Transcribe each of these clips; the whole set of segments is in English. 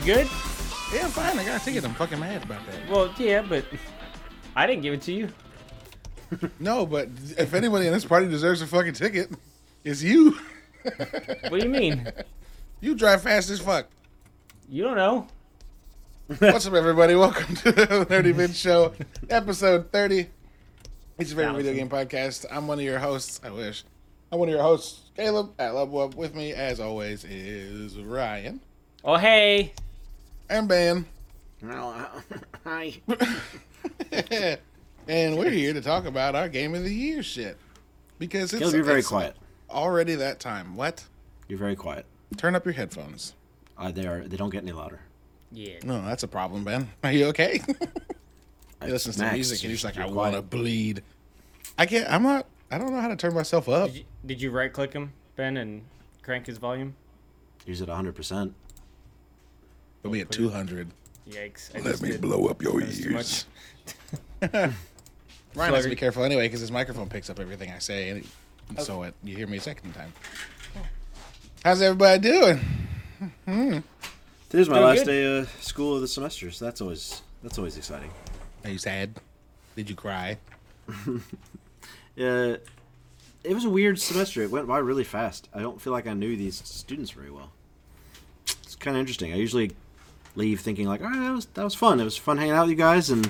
You good? Yeah, I'm fine. I got a ticket. I'm fucking mad about that. Well, yeah, but I didn't give it to you. No, but if anybody in this party deserves a fucking ticket, it's you. What do you mean? You drive fast as fuck. You don't know. What's up, everybody? Welcome to the Nerdy Vid Show, episode 30. It's your favorite video game podcast. I'm one of your hosts. I wish. I'm one of your hosts, Caleb at LubWub. With me, as always, is Ryan Oh, hey. And Ben. Well, hi. and we're here to talk about our game of the year shit. Because it's, Caleb, you're very it's quiet. already that time. What? You're very quiet. Turn up your headphones. Uh, they are. They don't get any louder. Yeah. No, that's a problem, Ben. Are you okay? I- he listens to music and he's you're- like, I want to bleed. I can't. I'm not. I don't know how to turn myself up. Did you, did you right click him, Ben, and crank his volume? Use it 100. percent Put me at 200. Yikes. I Let me did. blow up your That too ears. much. Ryan So has to be careful anyway because his microphone picks up everything I say, and it, so it, you hear me a second time. How's everybody doing? Hmm. Today's my Doing last good. day of school of the semester, so that's always that's always exciting. Are you sad? Did you cry? Uh, it was a weird semester. It went by really fast. I don't feel like I knew these students very well. It's kind of interesting. I usually leave thinking like, all right, that was that was fun. It was fun hanging out with you guys, and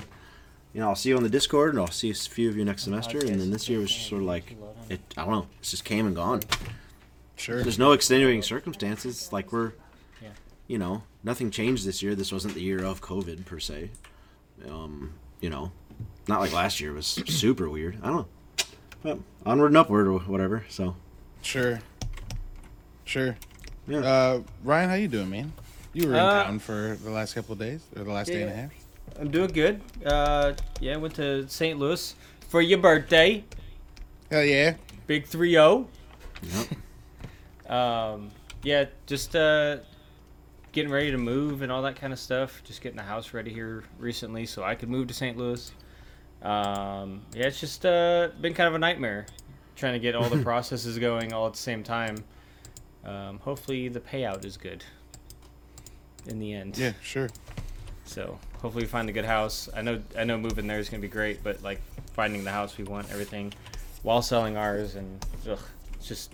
you know, I'll see you on the Discord, and I'll see a few of you next semester. And then this year was just sort of like, it. I don't know. It just came and gone. Sure. There's no extenuating circumstances. Like we're, you know, nothing changed this year. This wasn't the year of COVID per se. Um, you know, not like last year was super weird. I don't know. But onward and upward or whatever. So Sure. Sure. yeah. Uh, Ryan, how you doing, man? You were in Uh, town for the last couple of days, or the last day and a half. I'm doing good. Uh, yeah, went to St. Louis for your birthday. Hell yeah! Big 3 0. Yep. Um, yeah, just uh, getting ready to move and all that kind of stuff. Just getting the house ready here recently so I could move to St. Louis. Um, yeah, it's just uh, been kind of a nightmare trying to get all the processes going all at the same time. Um, hopefully, the payout is good in the end. Yeah, sure. So hopefully, we find a good house. I know I know moving there is gonna be great, but like finding the house we want, everything, while selling ours, and ugh, it's just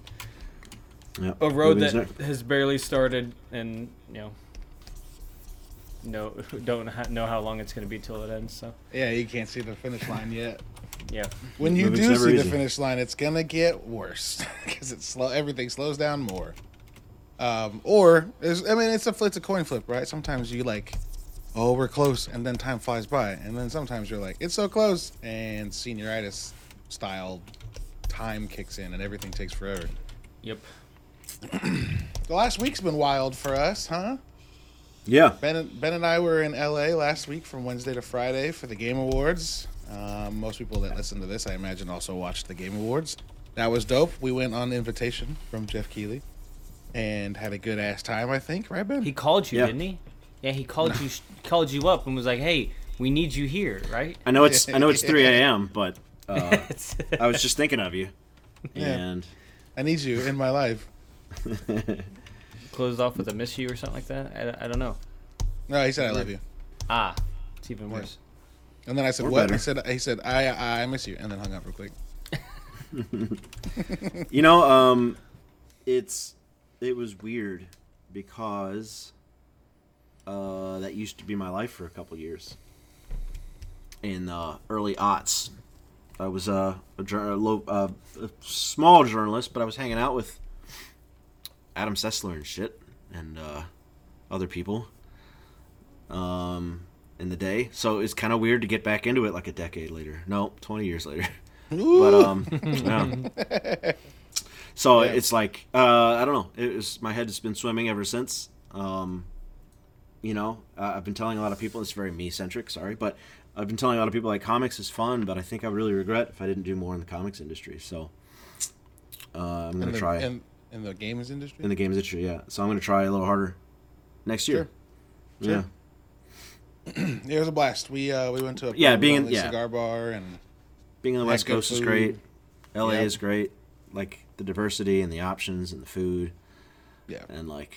Yep. a road Moving's that there. has barely started, and you know, no, don't ha- know how long it's gonna be till it ends. So Yeah, you can't see the finish line yet. yeah, When you Moving's do never see the finish line, it's gonna get worse because it's slow. Everything slows down more. Um, or is I mean, it's a it's a coin flip, right? Sometimes you like, oh, we're close, and then time flies by, and then sometimes you're like, it's so close, and senioritis style time kicks in, and everything takes forever. yep. The last week's been wild for us, huh? Yeah. Ben and, ben and I were in LA last week from Wednesday to Friday for the Game Awards. Um, most people that listen to this, I imagine, also watched the Game Awards. That was dope. We went on invitation from Geoff Keighley and had a good ass time. I think, right, Ben? He called you, Yeah. didn't he? Yeah, he called you. Called you up and was like, "Hey, we need you here, right?" I know it's I know it's 3 a.m., but uh, I was just thinking of you. Yeah. And I need you in my life. closed off with a miss you or something like that. I, I don't know. No, he said I love you, Ah, it's even worse. and then I said Or what? better. I said he said I I miss you, and then hung up real quick. you know, um, it's it was weird because uh, that used to be my life for a couple years. In uh, early aughts, I was uh, a, jour- low, uh, a small journalist, but I was hanging out with Adam Sessler and shit, and uh, other people um, in the day. So it's kind of weird to get back into it like a decade later. No, twenty years later. but um, yeah. So Yeah. it's like uh, I don't know. It was my head has been swimming ever since. Um, you know, uh, I've been telling a lot of people. It's very me centric. Sorry, but I've been telling a lot of people like comics is fun, but I think I would really regret if I didn't do more in the comics industry. So uh, I'm gonna the, try in, in the games industry. in the games industry. Yeah, so I'm gonna try a little harder next year. Sure. Yeah. Sure. it was a blast. We uh, we went to a Yeah, being in- yeah. cigar bar and being on the West Coast is great. LA Yep. is great. Like the diversity and the options and the food yeah. and like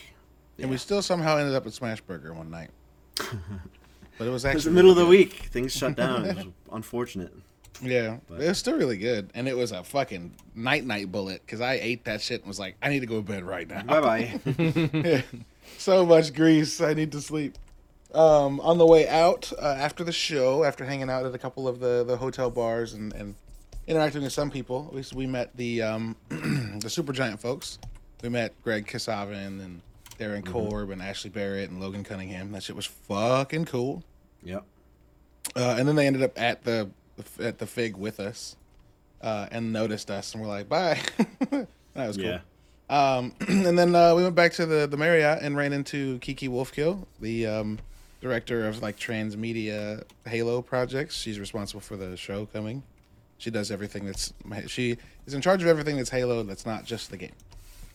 and we still somehow ended up at Smash Burger one night. but it was It actually was the middle of the week. Things shut down. It was unfortunate. Yeah, But- it was still really good, and it was a fucking night night bullet because I ate that shit and was like, I need to go to bed right now. Bye bye. Yeah. so much grease. I need to sleep. Um, on the way out uh, after the show, after hanging out at a couple of the, the hotel bars and, and interacting with some people, at least we met the um, the Super Giant folks. We met Greg Kasavin and Darren Korb and Ashley Barrett and Logan Cunningham. That shit was fucking cool. yep. Uh, and then they ended up at the at the Fig with us uh, and noticed us, and we're like, bye. that was cool. Yeah. Um, and then uh, we went back to the the Marriott and ran into Kiki Wolfkill, the um, director of like transmedia Halo projects. She's responsible for the show coming. She does everything that's she is in charge of everything that's Halo. That's not just the game.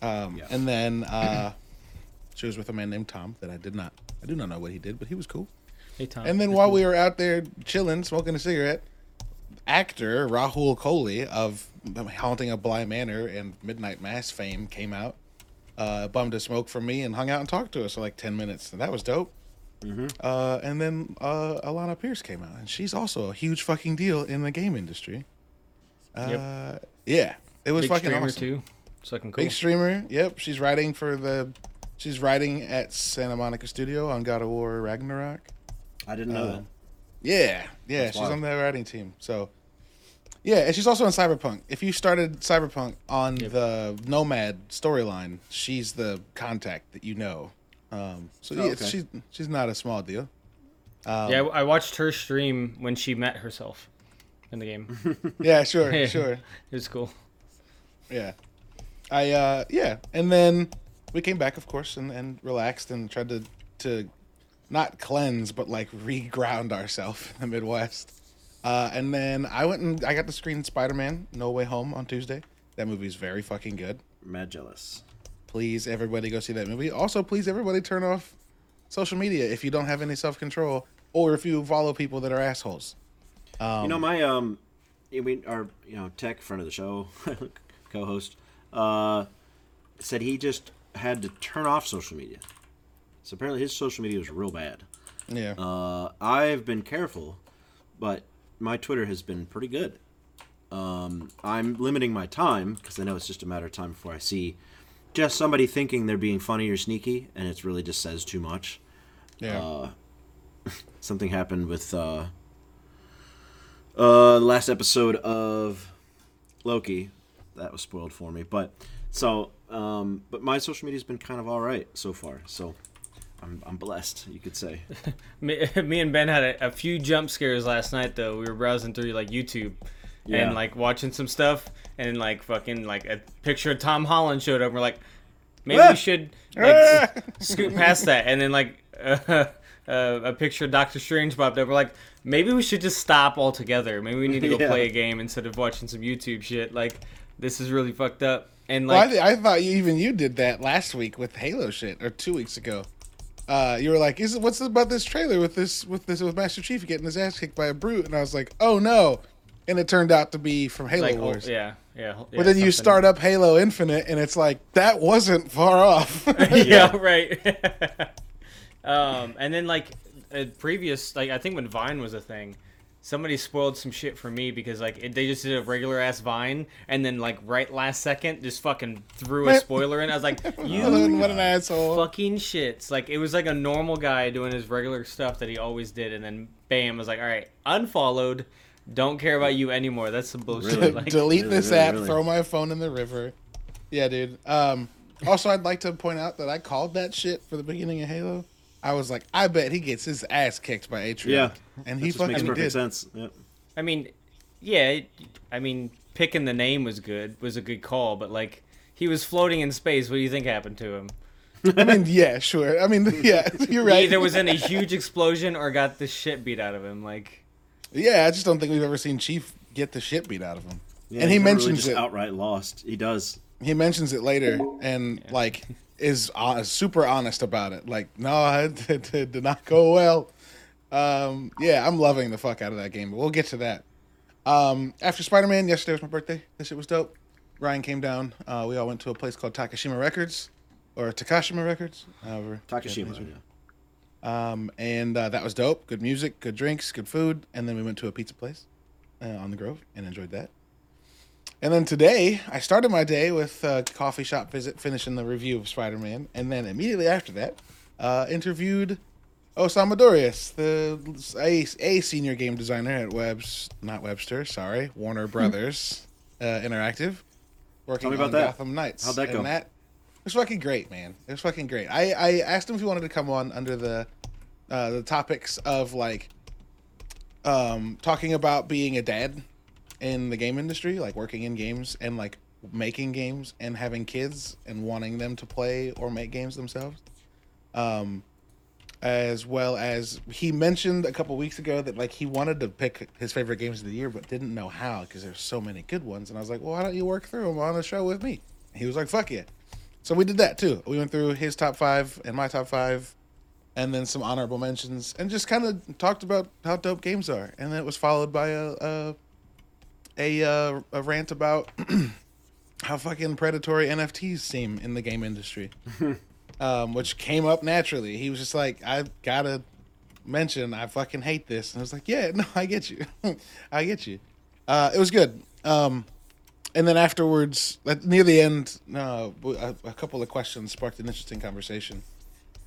Um, Yeah. And then uh, she was with a man named Tom that I did not I do not know what he did, but he was cool. Hey Tom. And then while we were out there chilling, smoking a cigarette, actor Rahul Kohli of Haunting of Bly Manor and Midnight Mass fame came out, uh, bummed a smoke from me, and hung out and talked to us for like 10 minutes. And that was dope. Uh, and then uh, Alana Pierce came out, and she's also a huge fucking deal in the game industry. Uh, Yeah, it was Big fucking streamer awesome. too. It's fucking cool. Big streamer. Yep, she's writing for the. She's writing at Santa Monica Studio on God of War Ragnarok. I didn't know Uh, that. Yeah, yeah, That's she's wild. on the writing team. So, yeah, and she's also in Cyberpunk. If you started Cyberpunk on Yep. the Nomad storyline, she's the contact that you know. Um, so Oh, yeah, okay. she's she's not a small deal. Um, yeah, I I watched her stream when she met herself in the game. yeah, sure, sure, It was cool. yeah. I uh, yeah, and then we came back, of course, and, and relaxed and tried to to not cleanse, but like reground ourselves in the Midwest. Uh, and then I went and I got to screen Spider Man No Way Home on Tuesday. That movie's very fucking good. Mad jealous. Please, everybody go see that movie. Also, please, everybody turn off social media if you don't have any self control or if you follow people that are assholes. Um, you know, my um, mean, our you know tech friend of the show, co-host, uh, said he just had to turn off social media. So apparently, his social media was real bad. yeah. Uh, I've been careful, but my Twitter has been pretty good. Um, I'm limiting my time because I know it's just a matter of time before I see just somebody thinking they're being funny or sneaky, and it really just says too much. yeah. Uh, something happened with uh, uh, the last episode of Loki. That was spoiled for me, but so um, but my social media's been kind of all right so far. So I'm I'm blessed, you could say. Me, me and Ben had a, a few jump scares last night though. We were browsing through like YouTube Yeah. and like watching some stuff and like fucking like a picture of Tom Holland showed up. We're like, maybe Ah! we should like scoot past that. And then like uh, uh, a picture of Doctor Strange popped up. We're like, maybe we should just stop altogether. Maybe we need to go Yeah. play a game instead of watching some YouTube shit. Like this is really fucked up. And Well, like I, th- I thought you, even you did that last week with Halo shit, or two weeks ago. Uh, you were like, "Is it what's about this trailer with this with this with Master Chief getting his ass kicked by a brute?" And I was like, "Oh no!" And it turned out to be from Halo like oh, Wars. yeah yeah. yeah But then you start up Halo Infinite, and it's like that wasn't far off. yeah, right. um, and then like a previous, like I think when Vine was a thing, somebody spoiled some shit for me because like it, they just did a regular ass Vine, and then like right last second just fucking threw a spoiler in. I was like, what you an what an asshole! fucking shits. Like it was like a normal guy doing his regular stuff that he always did, and then bam, I was like, all right, unfollowed. Don't care about you anymore. That's some bullshit. Really? Like, Delete Really, this really, app. really. Throw my phone in the river. Yeah, dude. Um, also, I'd like to point out that I called that shit for the beginning of Halo. I was like, I bet he gets his ass kicked by Atriox. Yeah, and he just makes fucking perfect did. sense. Yep. I mean, yeah, it- I mean, picking the name was good, was a good call, but like he was floating in space. What do you think happened to him? I mean, yeah, sure. I mean, yeah, you're He right. either was in a huge explosion or got the shit beat out of him. Like, Yeah, I just don't think we've ever seen Chief get the shit beat out of him. Yeah, and he never really mentions just it. outright lost. He does. He mentions it later, and like is uh, super honest about it. Like, no, it, it, did not go well. Um, yeah, I'm loving the fuck out of that game, but we'll get to that. Um, after Spider Man, yesterday was my birthday. This shit was dope. Ryan came down. Uh, we all went to a place called Takashima Records. or Takashima Records, however. Takashima. Yeah. Um, and uh, that was dope. Good music, good drinks, good food. And then we went to a pizza place uh, on the Grove and enjoyed that. And then today, I started my day with a coffee shop visit, finishing the review of Spider Man. And then immediately after that, uh, interviewed Osama Dorias, the a, a senior game designer at Webs, not Webster, sorry, Warner Brothers uh, Interactive, working me about on that. Gotham Knights. How'd that go? And that it was fucking great, man. It was fucking great. I, I asked him if he wanted to come on under the uh, the topics of like um, talking about being a dad in the game industry, like working in games and like making games and having kids and wanting them to play or make games themselves. Um, as well as he mentioned a couple weeks ago that like he wanted to pick his favorite games of the year but didn't know how because there's so many good ones. And i was like well why don't you work through them on the show with me? He was like fuck yeah. So we did that too. We went through his top five and my top five and then some honorable mentions and just kind of talked about how dope games are. And then it was followed by a a a, uh, a rant about how fucking predatory nfts seem in the game industry um, which came up naturally. He was just like, I gotta mention, I fucking hate this. And I was like, yeah, no, I get you. I get you. Uh, it was good. Um, and then afterwards, near the end, uh, a, a couple of questions sparked an interesting conversation.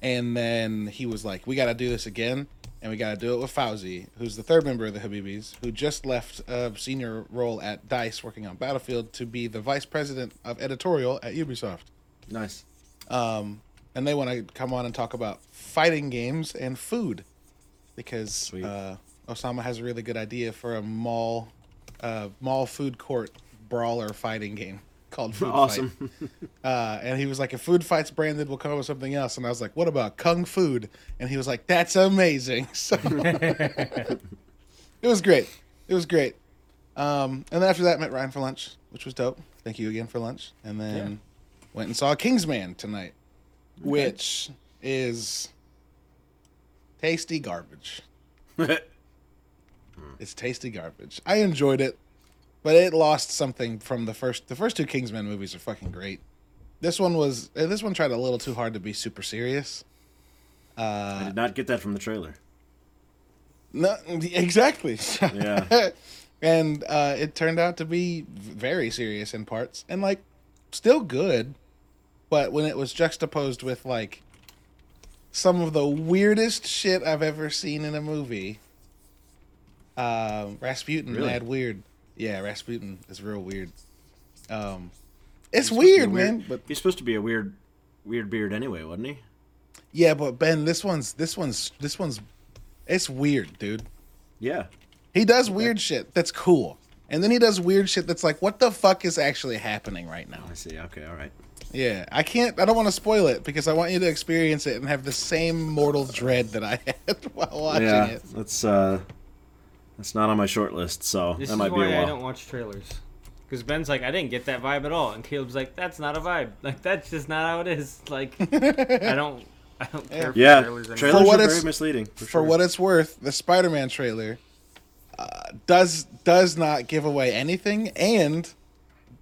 And then he was like, we gotta do this again. And we gotta do it with Fawzi, who's the third member of the Habibis, who just left a senior role at DICE working on Battlefield to be the vice president of editorial at Ubisoft. Nice. um, and they want to come on and talk about fighting games and food because uh, Osama has a really good idea for a mall uh, mall food court brawler fighting game called Food Awesome. Fight. Uh, and he was like, if Food Fight's branded, we'll come up with something else. And I was like, what about Kung Food? And he was like, that's amazing. So it was great. It was great. Um, and then after that, met Ryan for lunch, which was dope. Thank you again for lunch. And then went and saw Kingsman tonight, which is tasty garbage. It's tasty garbage. I enjoyed it, but it lost something from the first. The first two Kingsman movies are fucking great. This one was. uh, This one tried a little too hard to be super serious. Uh, I Uh, did not get that from the trailer. no, exactly. Yeah. and uh, it turned out to be very serious in parts, and like still good, but when it was juxtaposed with like some of the weirdest shit I've ever seen in a movie. Um, Rasputin, Really? mad weird. Yeah, Rasputin is real weird. Um, it's He's supposed to be weird, weird- man. But He's supposed to be a weird, weird beard anyway, wasn't he? yeah, but Ben, this one's this one's this one's it's weird, dude. Yeah. He does weird shit that's cool. And then he does weird shit that's like, what the fuck is actually happening right now? I see. Okay. All right. Yeah, I can't, I don't want to spoil it because I want you to experience it and have the same mortal dread that I had while watching yeah. it. That's uh, that's not on my short list, so This that is might be why a I while. don't watch trailers. Because Ben's like, I didn't get that vibe at all, and Caleb's like, that's not a vibe. Like that's just not how it is. Like I don't, I don't care for Yeah, trailers. trailers, anymore. For what are it's- very misleading. For, For sure. what it's worth, the Spider Man trailer uh, does does not give away anything and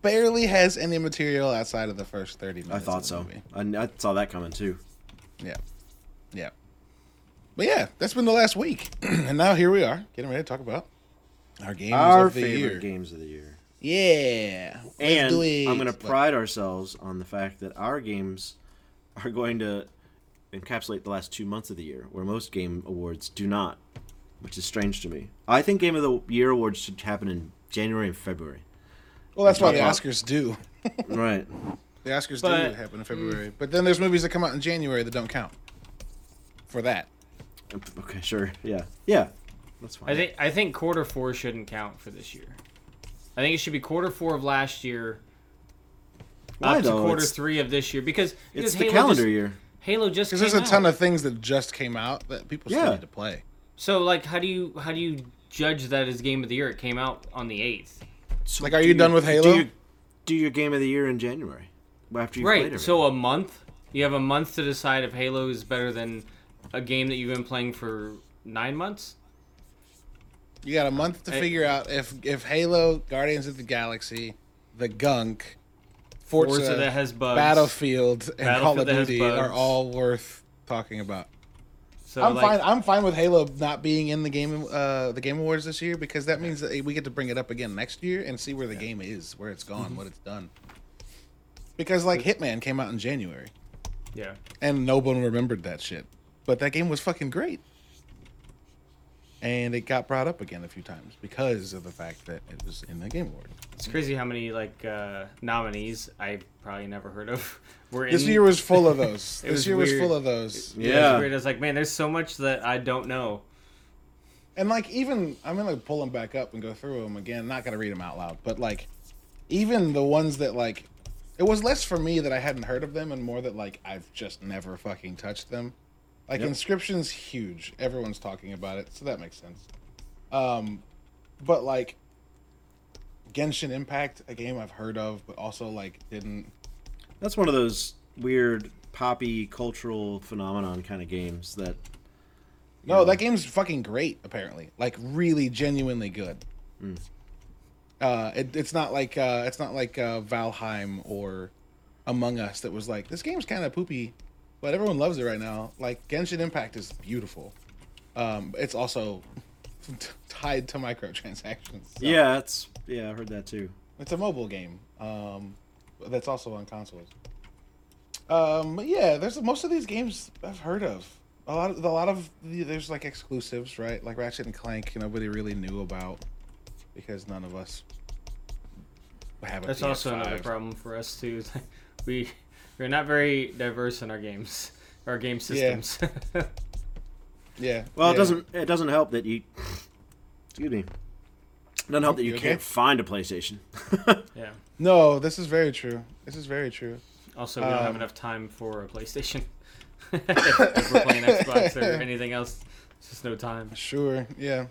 barely has any material outside of the first 30 minutes. I of thought the so. movie. I, I saw that coming too. Yeah. Yeah. But yeah, that's been the last week. and now here we are, getting ready to talk about our games Our of the favorite year. games of the year. Yeah. And. I'm going to But- pride ourselves on the fact that our games are going to encapsulate the last two months of the year, where most game awards do not, which is strange to me. I think Game of the Year awards should happen in January and February. Well, that's why the Oscars do. right. The Oscars But- do happen in February. But then there's movies that come out in January that don't count for that. Okay, sure. Yeah. Yeah. That's fine. I think I think quarter four shouldn't count for this year. I think it should be quarter four of last year Why up to though? quarter It's- three of this year because, because It's the calendar just, year. Halo just Because there's a ton of things that just came out that people still Yeah. need to play. So like, how do you how do you judge that as game of the year? It came out on the eighth. So Like, are do you done with Halo? Do Halo? your, do your game of the year in January after you played Right. So a month. You have a month to decide if Halo is better than a game that you've been playing for nine months. You got a month to Hey. figure out if if Halo, Guardians of the Galaxy, the Gunk, Forza, Forza that has bugs. Battlefield, and Call of Duty are all worth talking about. So I'm like, fine. I'm fine with Halo not being in the game, uh, the Game Awards this year because that means that we get to bring it up again next year and see where the game is, where it's gone, Mm-hmm. what it's done. Because like Hitman came out in January Yeah. and no one remembered that shit, but that game was fucking great, and it got brought up again a few times because of the fact that it was in the Game Awards. It's crazy how many like uh, nominees I probably never heard of were in. This year was full of those. It this was year weird. was full of those. Yeah, Yeah. it's weird. I was like, man, there's so much that I don't know. And like even I'm gonna pull them back up and go through them again. Not gonna read them out loud, but like even the ones that like it was less for me that I hadn't heard of them and more that like I've just never fucking touched them. Like Yep. Inscryption's huge. Everyone's talking about it, so that makes sense. Um but like Genshin Impact, a game I've heard of, but also like didn't That's one of those weird poppy cultural phenomenon kind of games that. No, know, that game's fucking great. Apparently, like really, genuinely good. Mm. Uh, it, it's not like uh, it's not like uh, Valheim or Among Us that was like this game's kind of poopy, but everyone loves it right now. Like Genshin Impact is beautiful. Um, it's also tied to microtransactions. so- Yeah, it's yeah. I heard that too. it's a mobile game. Um, that's also on consoles. Um, but yeah, there's most of these games I've heard of. A lot of a lot of the, there's like exclusives, right? Like Ratchet and Clank, nobody really knew about because none of us have a That's also another problem for us too. we we're not very diverse in our games, our game systems. Yeah. yeah. Well, it yeah. doesn't it doesn't help that you. Excuse me. It doesn't help that you You can't okay? find a PlayStation. yeah. No, this is very true. This is very true. Also, we don't have Um, enough time for a PlayStation. if, if we're playing Xbox or anything else, it's just no time. Sure. Yeah.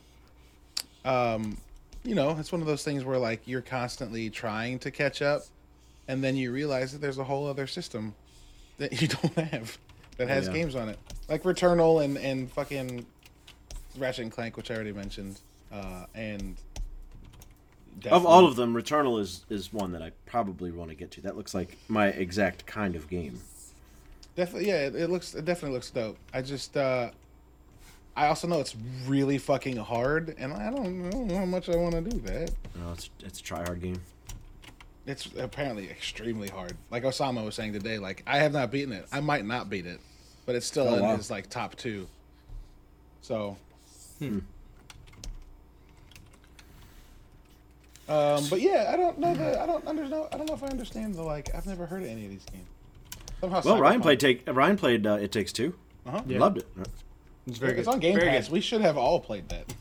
Um, you know, it's one of those things where like you're constantly trying to catch up, and then you realize that there's a whole other system that you don't have that has Yeah. games on it, like Returnal and and fucking Ratchet and Clank, which I already mentioned, uh, and of all of them, Returnal is is one that I probably want to get to. That looks like my exact kind of game. Definitely, yeah. It, it looks. It definitely looks dope. I just. uh I also know it's really fucking hard, and I don't, I don't know how much I want to do that. No, it's it's a try hard game. It's apparently extremely hard. Like Osama was saying today, like I have not beaten it. I might not beat it, but it's still Oh, in wow. his like top two. So. Hmm. Um, but yeah, I don't know the. I don't understand. I don't know if I understand the like. I've never heard of any of these games. Somehow Well, Ryan played take Ryan played uh, It Takes Two. Uh-huh. Yeah. Loved it. It's very It's good. on Game very Pass. Good. We should have all played that.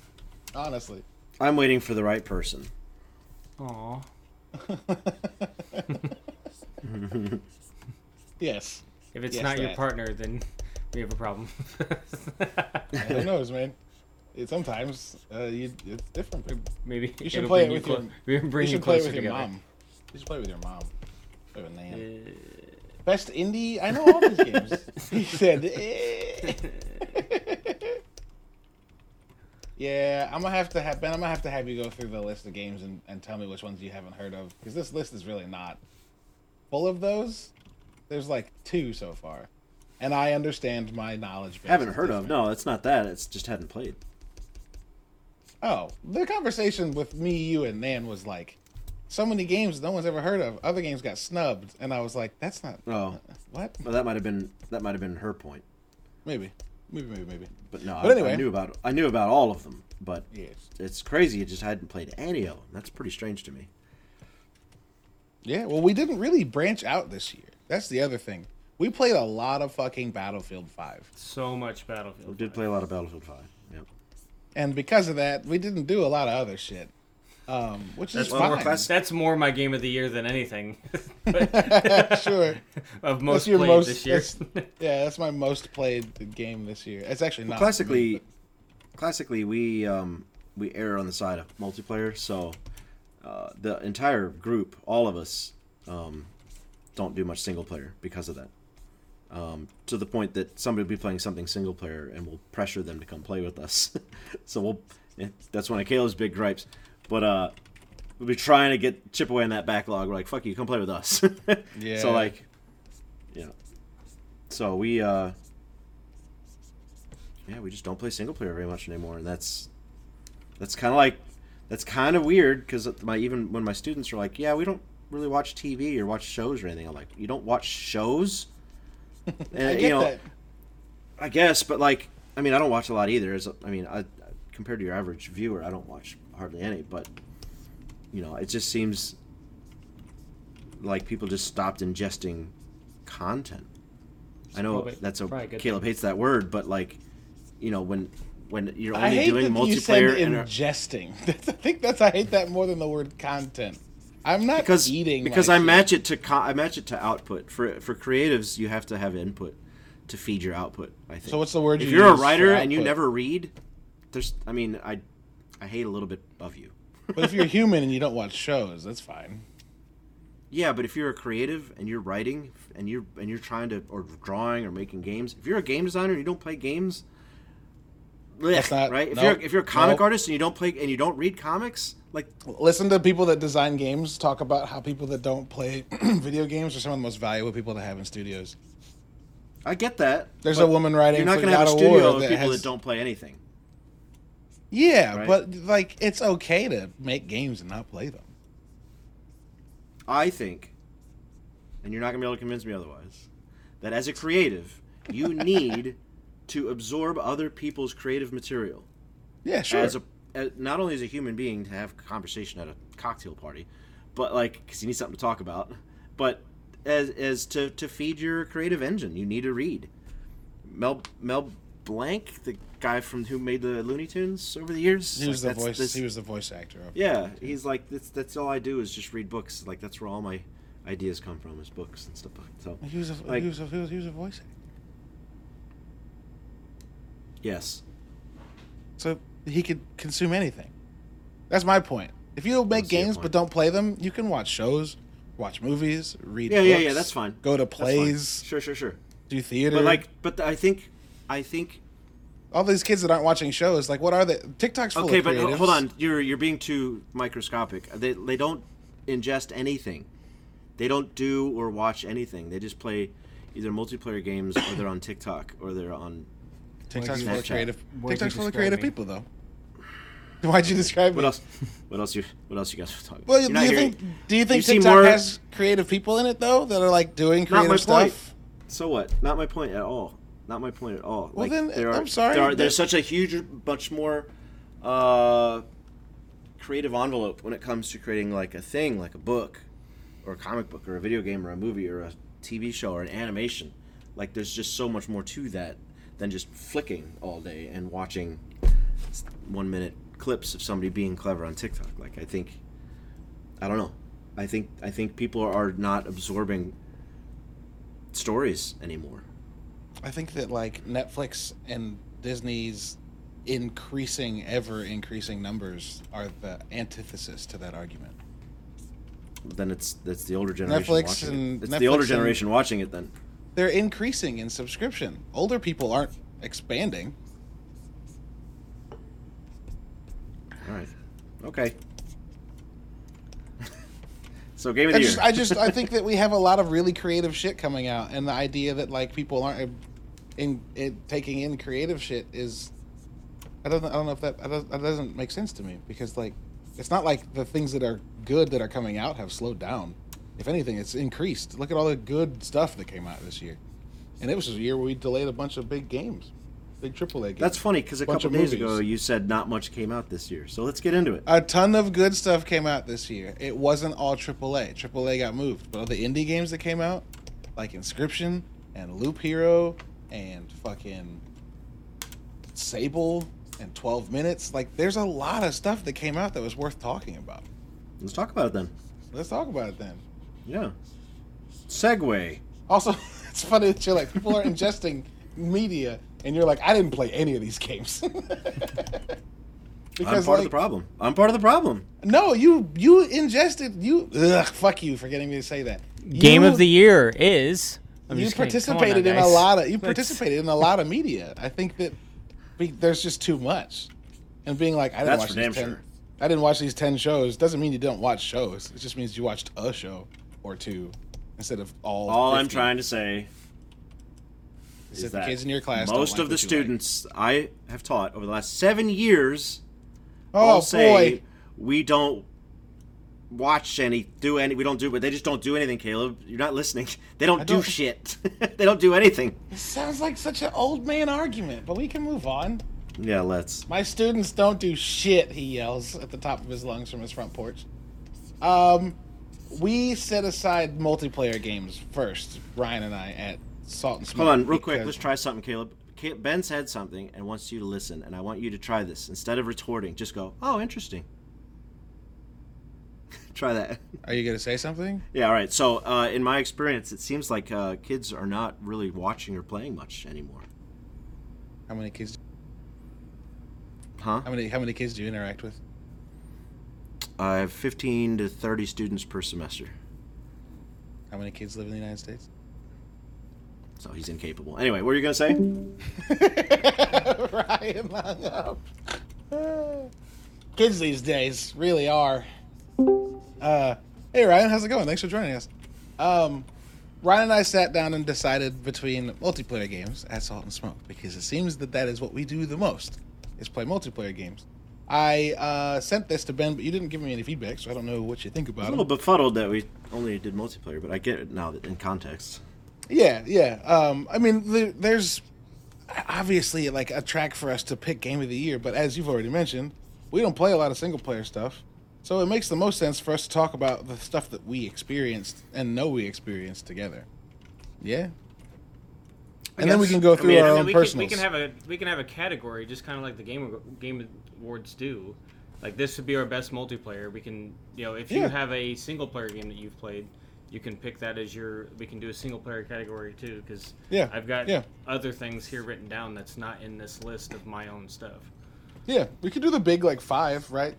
Honestly. I'm waiting for the right person. Aw. yes. If it's Yes, not your partner, then we have a problem. Who knows, man? It, sometimes uh, you, it's different. Maybe You should play it with your. clo- you you should play it with your together. mom. You should play with your mom. Play with Nan. Uh, Best indie. I know all these games. he said. "Eh." Yeah, I'm gonna have to have Ben. I'm gonna have to have you go through the list of games and, and tell me which ones you haven't heard of because this list is really not full of those. There's like two so far, and I understand my knowledge. base Haven't heard of. No, it's not that. It's just hadn't played. Oh, the conversation with me, you, and Nan was like, so many games no one's ever heard of. Other games got snubbed, and I was like, that's not. Oh. what? Well, that might have been that might have been her point. Maybe, maybe, maybe, maybe. But no, But I, anyway. I knew about I knew about all of them. But Yes. it's crazy. It just hadn't played any of them. That's pretty strange to me. Yeah. Well, we didn't really branch out this year. That's the other thing. We played a lot of fucking Battlefield Five, so much Battlefield. We did play a lot of Battlefield Five. Yep. and because of that, we didn't do a lot of other shit. Um, which That's is well, more fine. That's more my game of the year than anything. But- sure. of most played most- this year. that's- Yeah, that's my most played game this year. It's actually not. classically, classically we um, we err on the side of multiplayer. So uh, the entire group, all of us, um, don't do much single player because of that. Um, to the point that somebody will be playing something single player and we'll pressure them to come play with us. so we'll. eh, That's one of Caleb's big gripes. But uh, we'll be trying to get chip away in that backlog. We're like, fuck you, come play with us. Yeah. So like, yeah. so we uh, yeah, we just don't play single player very much anymore, and that's that's kind of like that's kind of weird because my even when my students are like, yeah, we don't really watch TV or watch shows or anything. I'm like, you don't watch shows? And, I get you know, that. I guess, but like, I mean, I don't watch a lot either. As I mean, I compared to your average viewer, I don't watch hardly any. But you know, it just seems like people just stopped ingesting content. I know probably- that's a probably a good Caleb hates that word, but like, you know, when when you're I only hate doing that you said multiplayer and are- ingesting. That's- I think that's I hate that more than the word content. I'm not because eating because my I shit. match it to co- I match it to output. For for creatives, you have to have input to feed your output. I think. So what's the word If you you're a use for writer and you never read, there's. I mean, I I hate a little bit of you. But if you're human and you don't watch shows, that's fine. Yeah, but if you're a creative and you're writing and you're and you're trying to or drawing or making games, if you're a game designer and you don't play games, That's not- right. If nope, you're if you're a comic nope. artist and you don't play and you don't read comics, like Listen to people that design games talk about how people that don't play video games are some of the most valuable people to have in studios. I get that. There's a woman writing You're not going to have a studio of people has- that don't play anything. Yeah, Right. but like it's okay to make games and not play them. I think, and you're not gonna be able to convince me otherwise, that as a creative, you need to absorb other people's creative material. Yeah, sure. As a as, not only as a human being to have conversation at a cocktail party, but like because you need something to talk about, but as as to to feed your creative engine, you need to read. Mel Mel Blanc, the guy from who made the Looney Tunes over the years, he was like, the voice. this- he was the voice actor of. yeah, he's like that's that's all I do is just read books. Like that's where all my ideas come from is books and stuff. So He was a Like- he was a, he was, he was a voice actor. yes, So he could consume anything. That's my point. If you make games but don't play them, you can watch shows, watch movies, read yeah, books. yeah, yeah. That's fine. Go to plays, Sure, sure, sure. do theater. But like, but I think, I think. All these kids that aren't watching shows, like what are they? TikTok's full Okay, of but ho- creatives. hold on. You're you're being too microscopic. They they don't ingest anything. They don't do or watch anything. They just play either multiplayer games or they're on TikTok or they're on. TikTok's you- full of creative. TikTok's full of creative me? people, though. Why'd you describe What me? else? What else you? What else you guys were talking? Well, You're do you hearing- think? Do you think you TikTok more- has creative people in it though that are like doing creative stuff? point. So what? Not my point at all. Not my point at all. Well, like, then, there are, I'm sorry, There are, there's such a huge, much more uh, creative envelope when it comes to creating like a thing, like a book, or a comic book, or a video game, or a movie, or a TV show, or an animation. Like, there's just so much more to that than just flicking all day and watching one minute clips of somebody being clever on TikTok. Like, I think, I don't know. I think I think people are not absorbing stories anymore. I think that like Netflix and Disney's increasing, ever increasing numbers are the antithesis to that argument. Then it's that's the older generation Netflix watching and- it. It's the older generation watching it. Then They're increasing in subscription. Older people aren't expanding. all right, okay. so game of I the just. I just, I think that we have a lot of really creative shit coming out, and the idea that like people aren't in, in taking in creative shit is, I don't, I don't know if that that doesn't, that doesn't make sense to me because like, it's not like the things that are good that are coming out have slowed down. If anything, it's increased. Look at all the good stuff that came out this year, and it was a year where we delayed a bunch of big games, big AAA games. That's funny because a couple days movies. ago you said not much came out this year. So let's get into it. A ton of good stuff came out this year. It wasn't all AAA. AAA got moved, but all the indie games that came out, like Inscryption and Loop Hero and fucking Sable and 12 Minutes, like there's a lot of stuff that came out that was worth talking about. Let's talk about it then. Let's talk about it then. Yeah. Segue. Also, it's funny that you're like people are ingesting media, and you're like, I didn't play any of these games. because, I'm part of the problem. I'm part of the problem. No, you you ingested you. Ugh, fuck you for getting me to say that. Game You- of the year is. I'm you just on participated now, in a lot of you Let's- participated in a lot of media. I think that we, there's just too much, and being like I didn't That's watch these damn 10, sure. I didn't watch these ten shows. Doesn't mean you don't watch shows. It just means you watched a show or two instead of all. All I'm trying to say is is that the kids in your class. don't most like of the what you like. students I have taught over the last seven years Oh all say boy, we don't watch any, do any, we don't do, but they just don't do anything. Caleb, you're not listening. They don't, I do don't- shit. they don't do anything. this sounds like such an old man argument, but we can move on. Yeah, let's. My students don't do shit, he yells at the top of his lungs from his front porch. Um, we set aside multiplayer games first, Ryan and I, at Salt and Smoke. Hold on, real quick. Let's try something, Caleb. Ben said something and wants you to listen, and I want you to try this. Instead of retorting, just go, "Oh, interesting." Try that. Are you gonna say something? Yeah, all right. So, uh, in my experience, it seems like uh, kids are not really watching or playing much anymore. How many kids? Huh? How many? How many kids do you interact with? I have 15 to 30 students per semester, How many kids live in the United States? so he's incapable. Anyway, what are you gonna say? Ryan hung up. Kids these days really are. Uh, hey Ryan, how's it going? Thanks for joining us. Um, Ryan and I sat down and decided between multiplayer games at Salt and Smoke because it seems that that is what we do the most is play multiplayer games. I uh, sent this to Ben, but you didn't give me any feedback, so I don't know what you think I'm about a it. little befuddled that we only did multiplayer, but I get it now in context. Yeah, yeah. Um, I mean, the, there's obviously like a track for us to pick game of the year, but as you've already mentioned, we don't play a lot of single player stuff, so it makes the most sense for us to talk about the stuff that we experienced and know we experienced together. Yeah. And then we can go I through mean, our I And own we can, we can have a we can have a category just kind of like the game game awards do. Like this would be our best multiplayer. We can you know if you have a single player game that you've played, you can pick that as your. We can do a single player category too because Yeah, I've got yeah. other things here written down that's not in this list of my own stuff. yeah, we could do the big like five, right?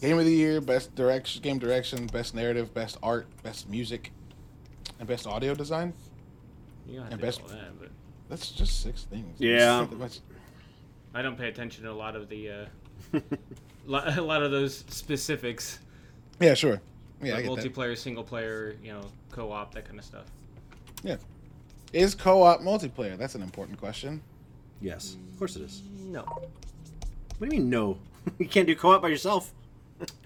Game, game of the year, best direction, game direction, best narrative, best art, best music, and best audio design. You don't have And best, all that, but that's just six things. Yeah. It's not that much- I don't pay attention to a lot of the uh, a lot of those specifics. Yeah, sure. Yeah, I like get that. multiplayer, single player, you know, co-op, that kind of stuff. Yeah. Is co-op multiplayer? That's an important question. Yes, of course it is. No. What do you mean no? you can't do co-op by yourself.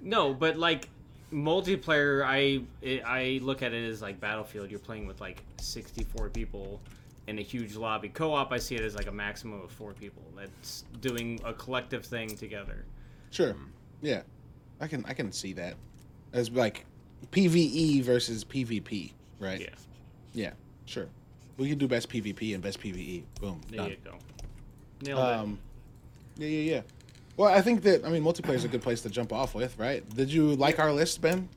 No, but like multiplayer, I it, I look at it as like Battlefield. You're playing with like 64 people in a huge lobby. Co-op, I see it as like a maximum of four people. That's doing a collective thing together. Sure. Yeah, I can I can see that as like PVE versus PvP, right? Yeah, Yeah, sure. We can do best PvP and best PVE. Boom. there Done. you go. Nailed Um, yeah, yeah, yeah. Well, I think that I mean multiplayer is a good place to jump off with, right? Did you like our list, Ben?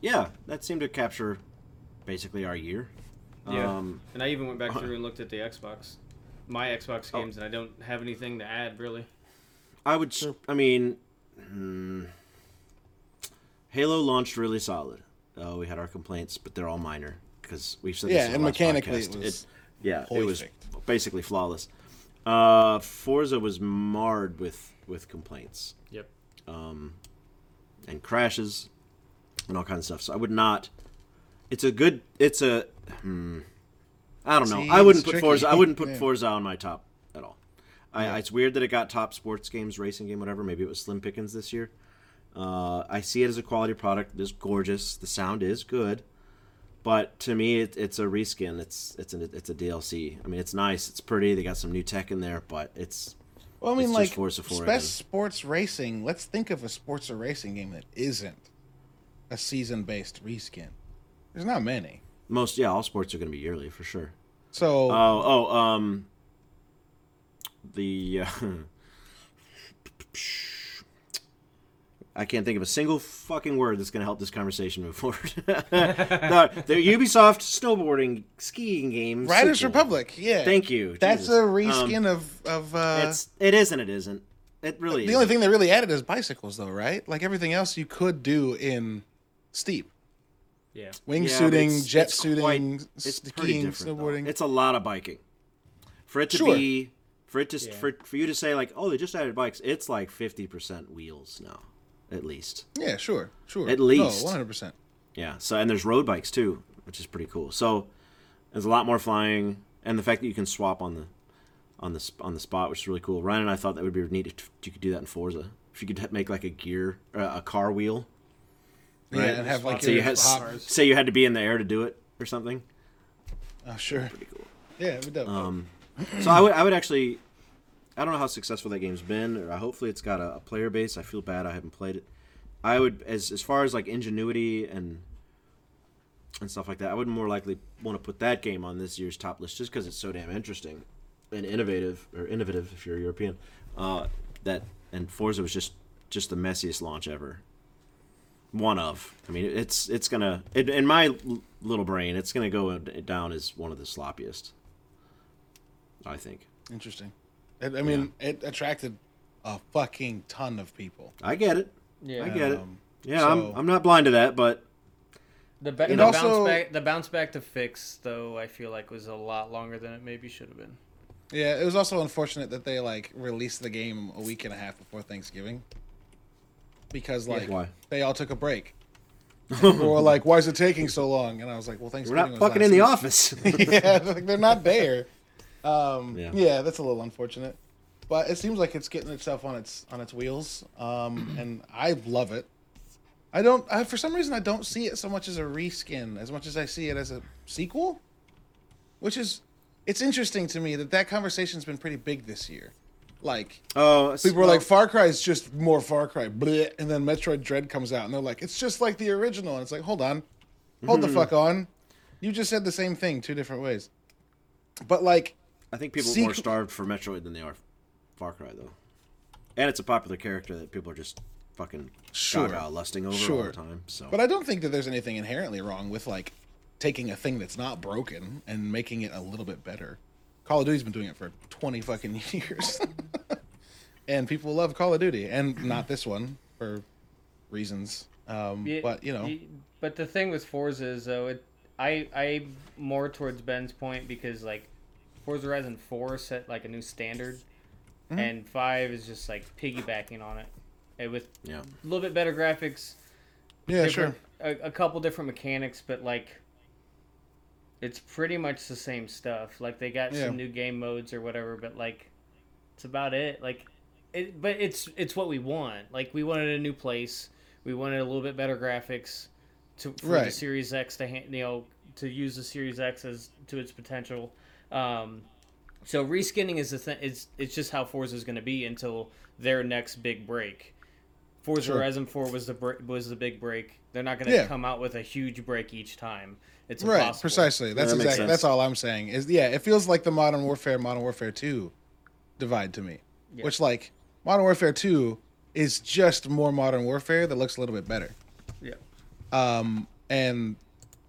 Yeah, that seemed to capture basically our year. Yeah, Um, and I even went back through and looked at the Xbox, my Xbox games, and I don't have anything to add really. I would. I mean, hmm, Halo launched really solid. Uh, we had our complaints, but they're all minor because we've said Yeah, this in and the last mechanically podcast. it was yeah, it was basically flawless. Uh, Forza was marred with with complaints Yep. um, and crashes and all kinds of stuff. So I would not. It's a good. It's a. Hmm, I don't know. See, I wouldn't put tricky. Forza. I wouldn't put Yeah. Forza on my top at all. I, Yeah. It's weird that it got top sports games, racing game, whatever. Maybe it was Slim Pickens this year. Uh, I see it as a quality product. It's gorgeous. The sound is good, but to me, it, it's a reskin. It's it's a it's a DLC. I mean, it's nice. It's pretty. They got some new tech in there, but it's Well, I mean, like Forza 4 best again. sports racing. Let's think of a sports or racing game that isn't a season-based reskin. There's not many. most yeah. All sports are going to be yearly for sure. So Oh, oh, um, the uh, I can't think of a single fucking word that's going to help this conversation move forward. the, the Ubisoft snowboarding skiing game, Riders sequel. Republic, yeah. Thank you. That's Jesus. a Um, reskin of of. Uh, it's it is and it isn't. It really the is. only thing they really added is bicycles, though, right? Like everything else you could do in Steep, Yeah. Yeah, wingsuiting, it's- jet it's suiting, quite- it's skiing, different, though. snowboarding. It's a lot of biking. For it to Sure. be For it to Yeah. for for you to say like, oh, they just added bikes, it's like fifty percent wheels now, at least. Yeah, sure, sure. At least. one hundred percent. Yeah. So and there's road bikes too, which is pretty cool. So there's a lot more flying, and the fact that you can swap on the on the on the spot, which is really cool. Ryan and I thought that would be neat if you could do that in Forza. If you could make like a gear, uh, a car wheel. Yeah, and have like So you had say you had to be in the air to do it or something. Oh, sure. Pretty cool. Yeah, it'd. Um, so I would I would actually I don't know how successful that game's been. Or hopefully it's got a, a player base. I feel bad I haven't played it. I would as as far as like ingenuity and and stuff like that. I would more likely want to put that game on this year's top list just because it's so damn interesting and innovative or innovative if you're European. Uh, that and Forza was just just the messiest launch ever. One of. I mean, it's it's gonna it, in my little brain, it's gonna go down as one of the sloppiest. I think. Interesting. It, I mean, it attracted a fucking ton of people. I get it. Yeah. I get it. Um, Yeah, so- I'm I'm not blind to that, but The, ba- the also- bounce back, the bounce back to fix though, I feel like was a lot longer than it maybe should have been. Yeah, it was also unfortunate that they like released the game a week and a half before Thanksgiving. Because like why? they all took a break. People were like, "Why is it taking so long?" And I was like, "Well, Thanksgiving." we're not was fucking last in the office. yeah, like they're not there. Um, Yeah. yeah. that's a little unfortunate, but it seems like it's getting itself on its on its wheels, um, and I love it. I don't, I, for some reason, I don't see it so much as a reskin as much as I see it as a sequel, which is, it's interesting to me that that conversation's been pretty big this year. Like oh, people were like, Far Cry is just more Far Cry, bleh, and then Metroid Dread comes out, and they're like, it's just like the original, and it's like, hold on, hold the fuck on, you just said the same thing two different ways, but like. I think people are more starved for Metroid than they are Far Cry though, and it's a popular character that people are just fucking Sure. gaga lusting over all the time. So But I don't think that there's anything inherently wrong with like taking a thing that's not broken and making it a little bit better. Call of Duty's been doing it for 20 fucking years. and people love Call of Duty and not this one for reasons. Um, Yeah, but you know, y- But the thing with Forza is though, it I I more towards Ben's point because like Forza Horizon Four set like a new standard, Mm-hmm. and Five is just like piggybacking on it, and with yeah, a little bit better graphics. yeah, sure. A, a couple different mechanics, but like. It's pretty much the same stuff. Like they got Yeah. some new game modes or whatever, but like, it's about it. Like, it. But it's it's what we want. Like we wanted a new place. We wanted a little bit better graphics to for the Series X to ha- you know to use the Series X as to its potential. Um, so reskinning is the thing. It's it's just how Forza is going to be until their next big break. Forza Sure. Horizon Four was the br- was the big break. They're not going to Yeah. come out with a huge break each time. It's Right, impossible. precisely. That's that exactly that's all I'm saying. Is yeah, it feels like the Modern Warfare Modern Warfare 2 divide to me. Yeah. Which like Modern Warfare 2 is just more Modern Warfare that looks a little bit better. Yeah. um, and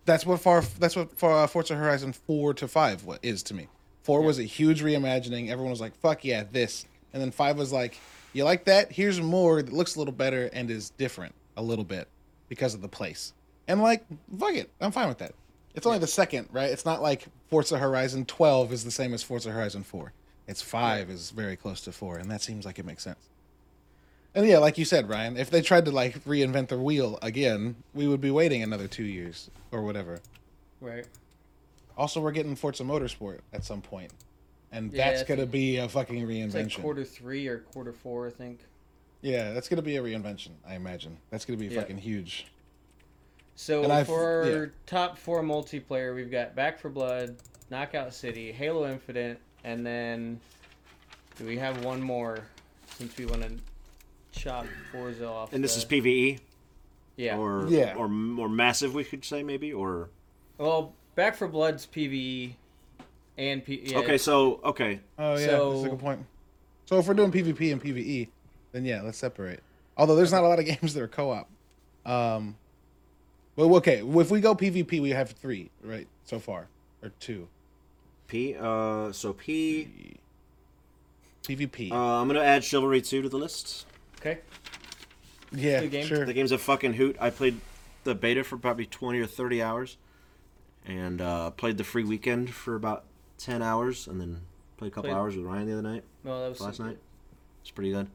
that's what far that's what for, uh, Forza Horizon four to five what is to me. Four was a huge reimagining. Everyone was like, "Fuck yeah, this," and then five was like, "You like that? Here's more that looks a little better and is different a little bit because of the place." And like, fuck it, I'm fine with that. It's only the second, right? It's not like Forza Horizon twelve is the same as Forza Horizon four. It's five is very close to four, and that seems like it makes sense. And yeah, like you said, Ryan, if they tried to like reinvent the wheel again, we would be waiting another two years or whatever. Right. Also, we're getting Forza Motorsport at some point, and Yeah, that's I gonna be a fucking It's like reinvention. quarter three or quarter four, I think. yeah, that's gonna be a reinvention. I imagine that's gonna be Yeah. fucking huge. So And for our yeah. top four multiplayer, we've got Back for Blood, Knockout City, Halo Infinite, and then do we have one more since we want to chop Forza off? and this the- is PVE yeah. or Yeah. or more massive, we could say maybe or well, Back for Blood's PVE and P. Yeah, okay. So okay, Oh yeah, So- that's a good point. So if we're doing PvP and PvE, then yeah, let's separate. Although there's not a lot of games that are co-op. Um, well, okay, if we go PvP, we have three right so far, or two. P. Uh, so P. PvP. Uh, I'm gonna add Chivalry 2 to the list. Okay. yeah, good game. sure. The game's a fucking hoot. I played the beta for probably 20 or 30 hours, and uh, played the free weekend for about 10 hours, and then Played a couple Played- hours with Ryan the other night, No, that was last night. It's pretty good.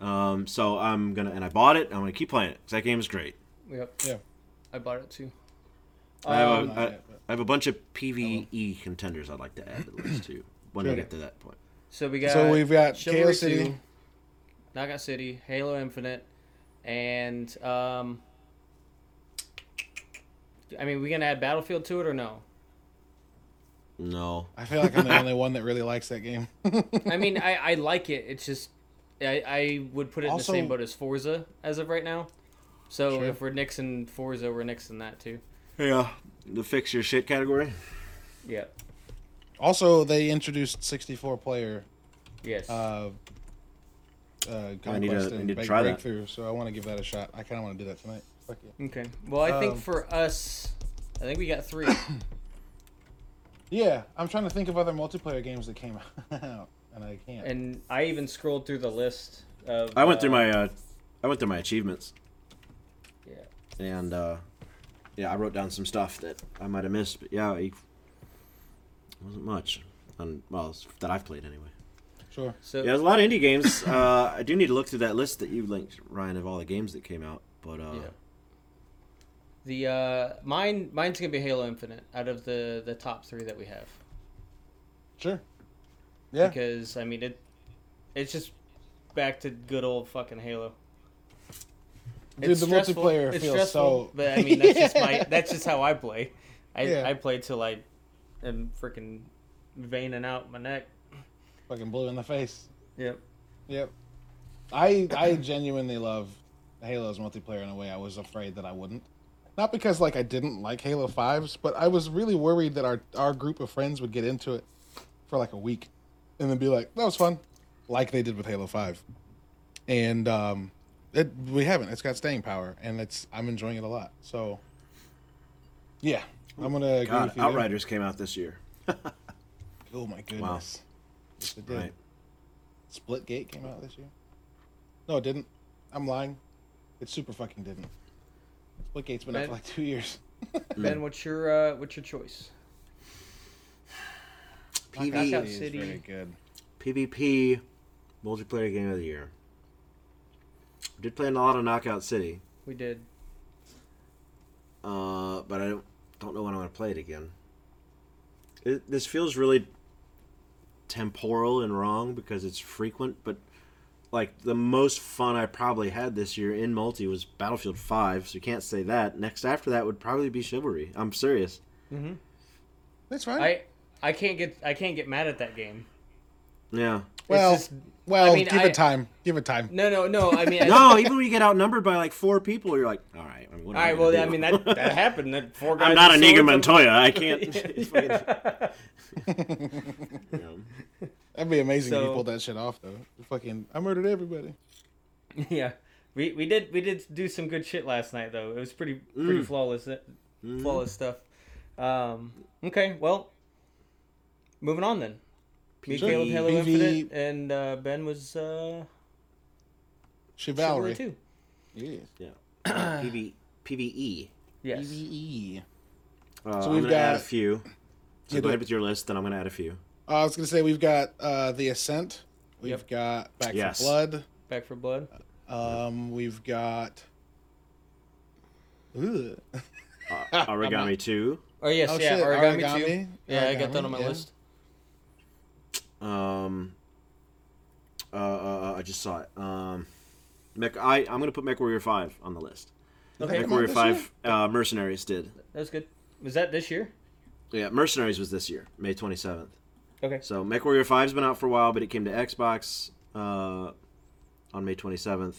Um, so I'm gonna and I bought it. I'm gonna keep playing it because that game is great. Yep. Yeah. I bought it too. I have, Um, not a, I, yet, but- I have a bunch of PVE contenders I'd like to add to the list too when we Sure. get to that point. so we got. So we've got Chivalry Chaos City. 2, Knockout City, Halo Infinite, and um. I mean, we gonna add Battlefield to it or no? No, I feel like I'm the only one that really likes that game. I mean, I, I like it. It's just I, I would put it in the same boat as Forza as of right now. So Sure. if we're nixing Forza, we're nixing that too. yeah, the fix your shit category. Yeah. also, they introduced 64 player Yes. uh, uh, I need to- I need to Break- try that. Breakthrough, so I want to give that a shot. I kind of want to do that tonight. Fuck yeah. okay. Well, I think um, for us, I think we got three. Yeah, I'm trying to think of other multiplayer games that came out, and I can't. and I even scrolled through the list of. I went through uh, my uh, I went through my achievements Yeah. and uh, yeah, I wrote down some stuff that I might have missed, but yeah, it wasn't much. On, well, that I've played anyway. Sure. So Yeah, there's a lot of indie games. uh, I do need to look through that list that you linked, Ryan, of all the games that came out. But uh, Yeah. the uh, mine mine's gonna be Halo Infinite out of the the top three that we have Sure. Yeah. because I mean it, it's just back to good old fucking Halo. Dude, the stressful. multiplayer It's feels stressful, so. But I mean, that's just my that's just how I play. I Yeah. I play till I am freaking veining out my neck. Fucking blue in the face. Yep. Yep. I I genuinely love Halo's multiplayer in a way I was afraid that I wouldn't. Not because like I didn't like Halo 5s, but I was really worried that our our group of friends would get into it for like a week and then be like, "That was fun." Like they did with Halo 5. And um it we haven't. It's got staying power and it's I'm enjoying it a lot. So yeah, I'm going to agree God, with you. there. Outriders came out this year. Oh my goodness. Yes, it did. Right. Splitgate came out this year. No, it didn't. I'm lying. It super fucking didn't. Splitgate's been out for like two years. Ben, what's your uh, what's your choice? PV Knockout is City. very good. PvP multiplayer game of the year. Did play in a lot of Knockout City, We did. uh, but I don't, don't know when I'm going to play it again. It, this feels really temporal and wrong because it's frequent, but like the most fun I probably had this year in multi was Battlefield 5, so you can't say that. Next after that would probably be Chivalry. I'm serious. Mm-hmm. That's fine. I I can't get I can't get mad at that game. Yeah. well, it's just- well, I mean, give I- it time. Give it time. No, no, no. I mean, No, even when you get outnumbered by like four people, you're like, all right. I mean, what All am I Well, I mean that that happened. That four guys. I'm not a Inigo swords, Montoya. I can't. Yeah. Yeah. That'd be amazing if you pulled that shit off, though. Fucking, I murdered everybody. yeah. We we did we did do some good shit last night though. It was pretty pretty Mm. flawless uh, Mhm. flawless stuff. Um. Okay. Well. Moving on then. Me Sure. Caleb Halo PV Infinite and uh, Ben was uh, Chivalry Chivalry. too. Yes. PV, PVE. Yes. PvE. Uh, So I'm we've gonna add a few. So Yeah, go ahead with your list, then I'm gonna add a few. Uh, I was gonna say we've got uh, the Ascent. We've Yep. got Back Yes. for Blood. Back for Blood. Um, we've got. Ugh. Uh, Aragami two. Oh yes, Oh, yeah, shit, Aragami, too. Aragami. Yeah, I got that on my yeah. list. Um. Uh, uh, uh, I just saw it. Um, Mech, I I'm gonna put Mech Warrior five on the list. Okay, Come Mech on, Warrior five. Uh, Mercenaries did. that's good. Was that this year? Yeah, Mercenaries was this year, May 27th. Okay. So Mech Warrior 5's been out for a while, but it came to Xbox uh, on May 27th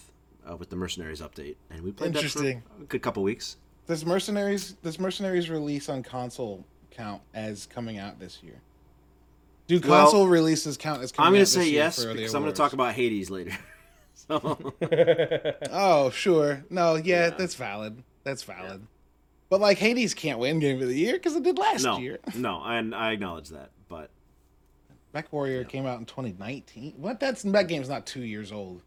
uh, with the Mercenaries update, and we played that Interesting. for a good couple weeks. Does Mercenaries does Mercenaries release on console count as coming out this year? Do Well, console releases count as coming I'm going to say yes because I'm going to talk about Hades later. so Oh, sure. No, yeah, Yeah. that's valid. That's valid. But like Hades can't win Game of the Year because it did last no, year. no, and I acknowledge that, but Mech Warrior came out in 2019. What? That's that game's not two years old.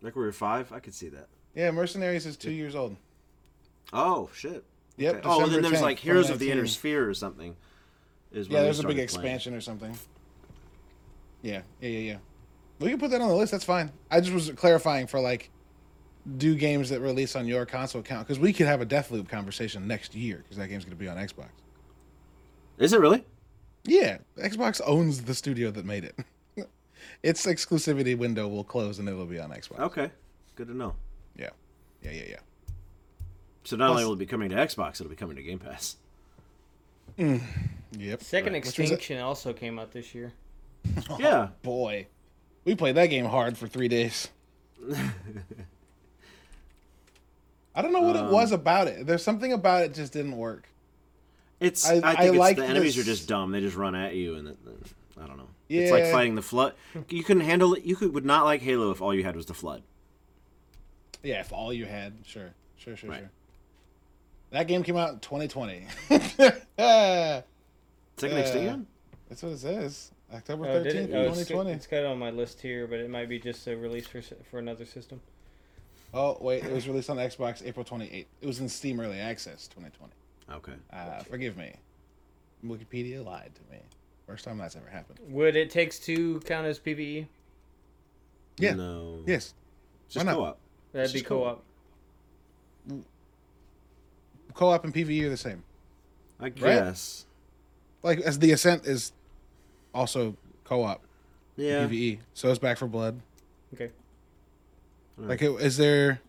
Mech Warrior 5, I could see that. Yeah, Mercenaries is two years old. Oh shit. Yep. Okay. Oh, and then there's 10th, like Heroes of the Inner Sphere or something. Is Yeah, there's a big started playing. expansion or something. Yeah, yeah, yeah, yeah. We can put that on the list. That's fine. I just was clarifying for like, do games that release on your console count? Because we could have a Deathloop conversation next year because that game's going to be on Xbox. Is it really? Yeah, Xbox owns the studio that made it. its exclusivity window will close and it'll be on Xbox. Okay, good to know. Yeah, yeah, yeah, yeah. So not Plus- only will it be coming to Xbox, it'll be coming to Game Pass. Mm. Yep. Second Right. Which was it? Extinction also came out this year. Yeah, Boy, we played that game hard for three days. I don't know what Um, it was about it. There's something about it just didn't work. it's. I- I, I think it's like the enemies this- are just dumb. They just run at you, and then, then- I don't know. It's like fighting the flood. You couldn't handle it. You could would not like Halo if all you had was the flood. Yeah, if all you had, sure, sure, sure, Right. sure. That game came out in 2020. That's Second Uh, Extinction. what it says. October Oh, 13th, it? Oh, it's, 2020. it's got it on my list here, but it might be just a release for for another system. Oh, wait, it was released on Xbox April 28th. It was in Steam Early Access 2020. Okay. Uh, forgive me. Wikipedia lied to me. First time that's ever happened. Would it takes two count as PVE? Yeah. No. Yes. Just Why not? co-op. That'd It's be co-op. co-op. Co-op and PvE are the same. I guess. Like as the Ascent is also co-op Yeah. PvE. So it's Back for Blood. Okay. Hmm. Like, it- is there?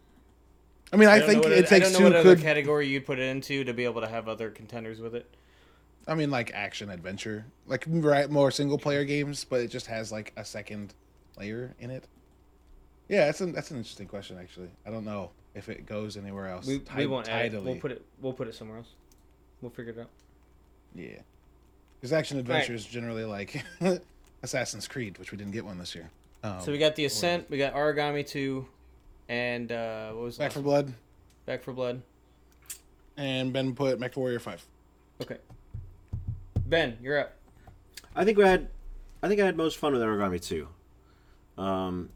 I mean, I, don't think what it I takes don't know two what other could. category you'd put it into to be able to have other contenders with it. I mean, like action adventure, like right, more single player games, but it just has like a second layer in it. Yeah, that's an that's an interesting question. Actually, I don't know if it goes anywhere else. We, we won't add it. We'll put it. We'll put it somewhere else. We'll figure it out. Yeah, because action adventure is generally like Assassin's Creed, which we didn't get one this year. Um, so we got the Ascent. We got Aragami two, and uh, what was Back for one? Blood, Back for Blood. and Ben put Mech Warrior Five. Okay. Ben, you're up. I think we had. I think I had most fun with Aragami Two, Um,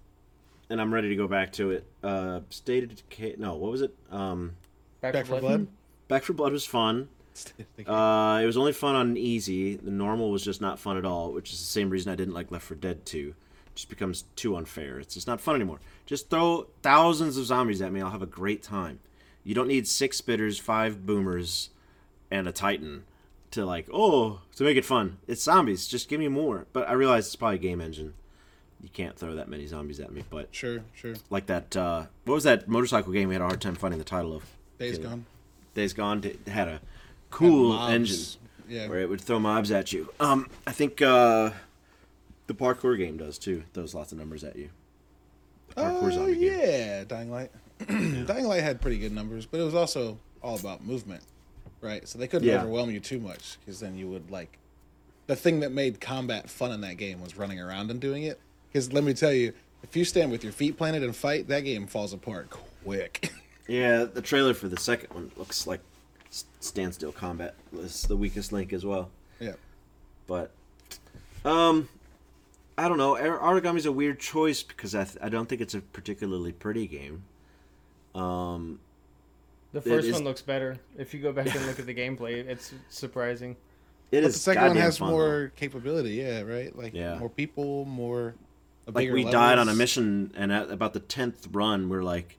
and I'm ready to go back to it. Uh, State of Decay. No, what was it? Um, Back, Back for Blood. Back for Blood was fun. Uh, it was only fun on easy. The normal was just not fun at all, which is the same reason I didn't like Left 4 Dead 2. It just becomes too unfair. It's just not fun anymore. Just throw thousands of zombies at me. I'll have a great time. You don't need six spitters, five boomers, and a titan to like oh to make it fun. It's zombies. Just give me more. But I realize it's probably a game engine. You can't throw that many zombies at me. But Sure, sure. like that, uh, what was that motorcycle game we had a hard time finding the title of? Days Gone. Days Gone had a cool engine Yeah. where it would throw mobs at you. Um, I think uh, the parkour game does too. Throws lots of numbers at you. The parkour Oh zombie game. yeah, Dying Light. Dying Light had pretty good numbers, but it was also all about movement, right? So they couldn't Yeah. overwhelm you too much because then you would like. The thing that made combat fun in that game was running around and doing it. Because let me tell you, if you stand with your feet planted and fight, that game falls apart quick. Yeah, the trailer for the second one looks like standstill combat was the weakest link as well. yeah. But, um, I don't know. Or- Aragami's a weird choice because I, th- I don't think it's a particularly pretty game. Um, The first is- one looks better. If you go back and look at the gameplay, it's surprising. it But is the second one has fun, though. more capability, yeah, right? Like Yeah. more people, more. a like bigger we died on a mission and at about the 10th run we're like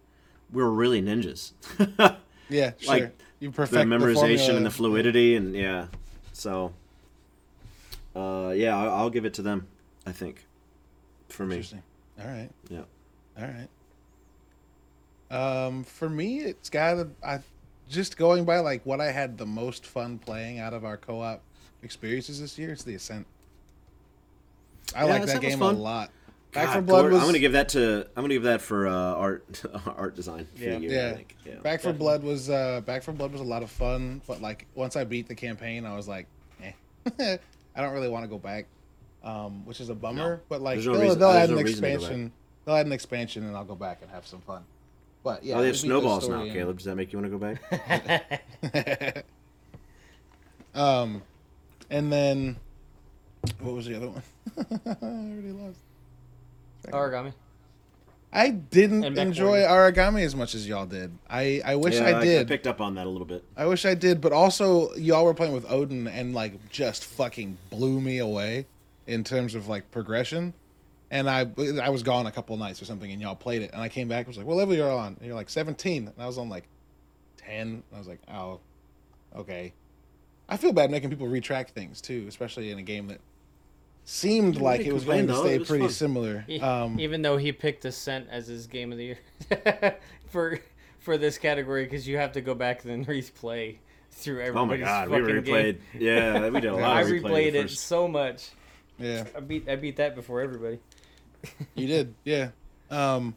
we're really ninjas Yeah, sure. like, you the memorization formula. and the fluidity and yeah so uh yeah I'll, I'll give it to them i think for me Interesting. All right. yeah All right. Um, for me, it's got to I just going by like what I had the most fun playing out of our co-op experiences this year. It's the Ascent. I Yeah, like that Ascent game a lot. Back God, for Blood Gord- was i'm gonna give that to i'm gonna give that for uh art art design Yeah. the year, yeah. I think. yeah Back for. Blood was uh Back for Blood was a lot of fun, but like once I beat the campaign, I was like, eh. I don't really want to go back. Um, which is a bummer, No. but like no they'll, reason- they'll add no an reason to go back. expansion. They'll add an expansion, and I'll go back and have some fun. But yeah, oh they have we beat the snowballs now and- caleb does that make you want to go back um, and then what was the other one? I already lost. Aragami. I didn't enjoy Aragami as much as y'all did. I I wish yeah, I did. I picked up on that a little bit I wish I did, but also y'all were playing with Odin and like just fucking blew me away. in terms of like progression. And I I was gone a couple nights or something, and y'all played it, and I came back. and was like, "What level you're on?" And you're like 17, and I was on like 10. And I was like, "Oh, okay." I feel bad making people retract things too, especially in a game that seemed Yeah, like it was going to stay It pretty fun. similar. Um, Even though he picked Ascent as his game of the year for for this category, because you have to go back and replay through Oh my everybody's god, we replayed. game. Yeah, we did a lot. I of replay replayed it so much. yeah. I beat I beat that before everybody. You did, yeah. Um,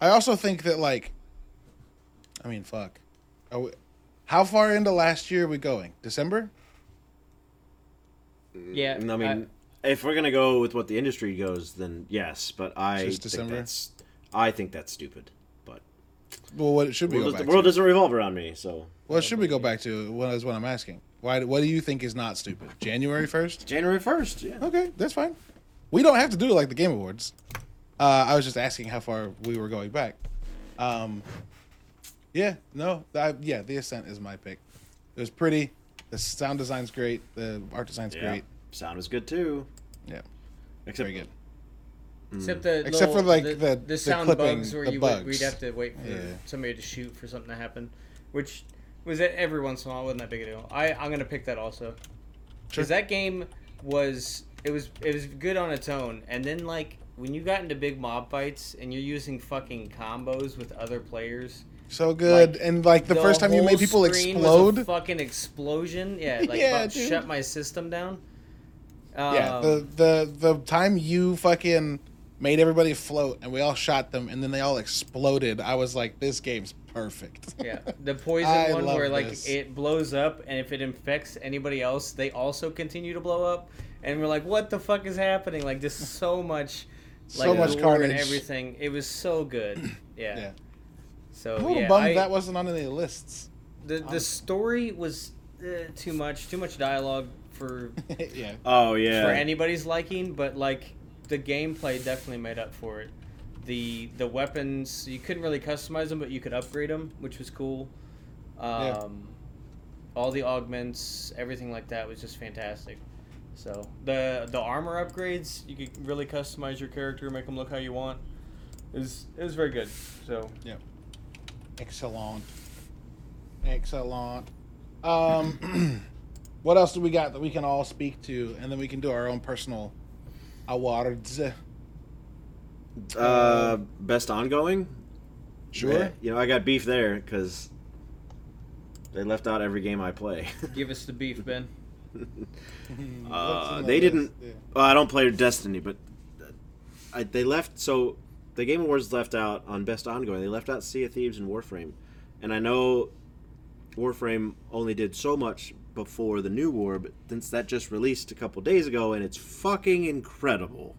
I also think that like, I mean, fuck. Are we, how far into last year are we going? December? Yeah, I mean, if we're gonna go with what the industry goes, then yes. But I Just think December? that's I think that's stupid. But Well, what it should we world go does- back the world to? doesn't revolve around me, so Well, should we go back to? What is what I'm asking. Why? What do you think is not stupid? January first? January first. Yeah. Okay, that's fine. We don't have to do it like the Game Awards. Uh, I was just asking how far we were going back. Um, yeah, no, I, yeah, The Ascent is my pick. It was pretty. The sound design's great. The art design's Yeah. great. Sound was good too. Yeah, Except very good. Except the mm. Except for, like, the, the- the the sound clipping, bugs where the you would, we'd have to wait for Yeah. somebody to shoot for something to happen, which was it every once in a while wasn't that big a deal. I I'm gonna pick that also Sure. because that game was it was it was good on its own, and then like when you got into big mob fights and you're using fucking combos with other players. So good. Like, and like the, first time you made people screen was a explode. fucking explosion. Yeah, like Yeah, dude. shut my system down. Yeah, Um, the the the time you fucking made everybody float and we all shot them and then they all exploded. I was like, this game's perfect. Yeah, the poison one where like this. it blows up, and if it infects anybody else, they also continue to blow up. And we're like, what the fuck is happening? Like, just so much, So like, much lore carnage. and everything. It was so good. Yeah. Yeah. So I'm a little yeah, bummed I- that wasn't on any lists. the the story was uh, too much, too much dialogue for yeah. Oh yeah. for anybody's liking, but like the gameplay definitely made up for it. The the weapons you couldn't really customize them, but you could upgrade them, which was cool. Um, Yeah. All the augments, everything like that was just fantastic. So the the armor upgrades, you could really customize your character, make them look how you want. It was it was very good. So yeah, Excellent. Excellent. Um, what else do we got that we can all speak to, and then we can do our own personal awards? uh, best ongoing. Sure. Yeah, you know, I got beef there because they left out every game I play. give us the beef, Ben. Uh, they list? didn't. Yeah. Well, I don't play Destiny, but I, they left. So the Game Awards left out on Best Ongoing. They left out Sea of Thieves and Warframe, and I know Warframe only did so much before the new war, but since that just released a couple days ago, and it's fucking incredible.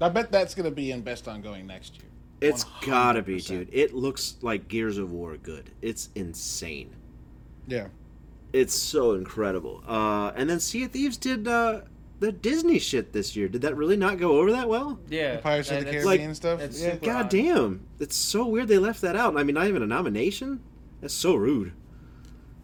I bet that's gonna be in best ongoing next year. It's gotta be, dude. It looks like Gears of War good. It's insane. Yeah. It's so incredible. Uh, and then Sea of Thieves did uh, the Disney shit this year. Did that really not go over that well? Yeah, Pirates of the that's- Caribbean like- stuff. Yeah. God odd. damn. It's so weird they left that out. I mean, not even a nomination? That's so rude.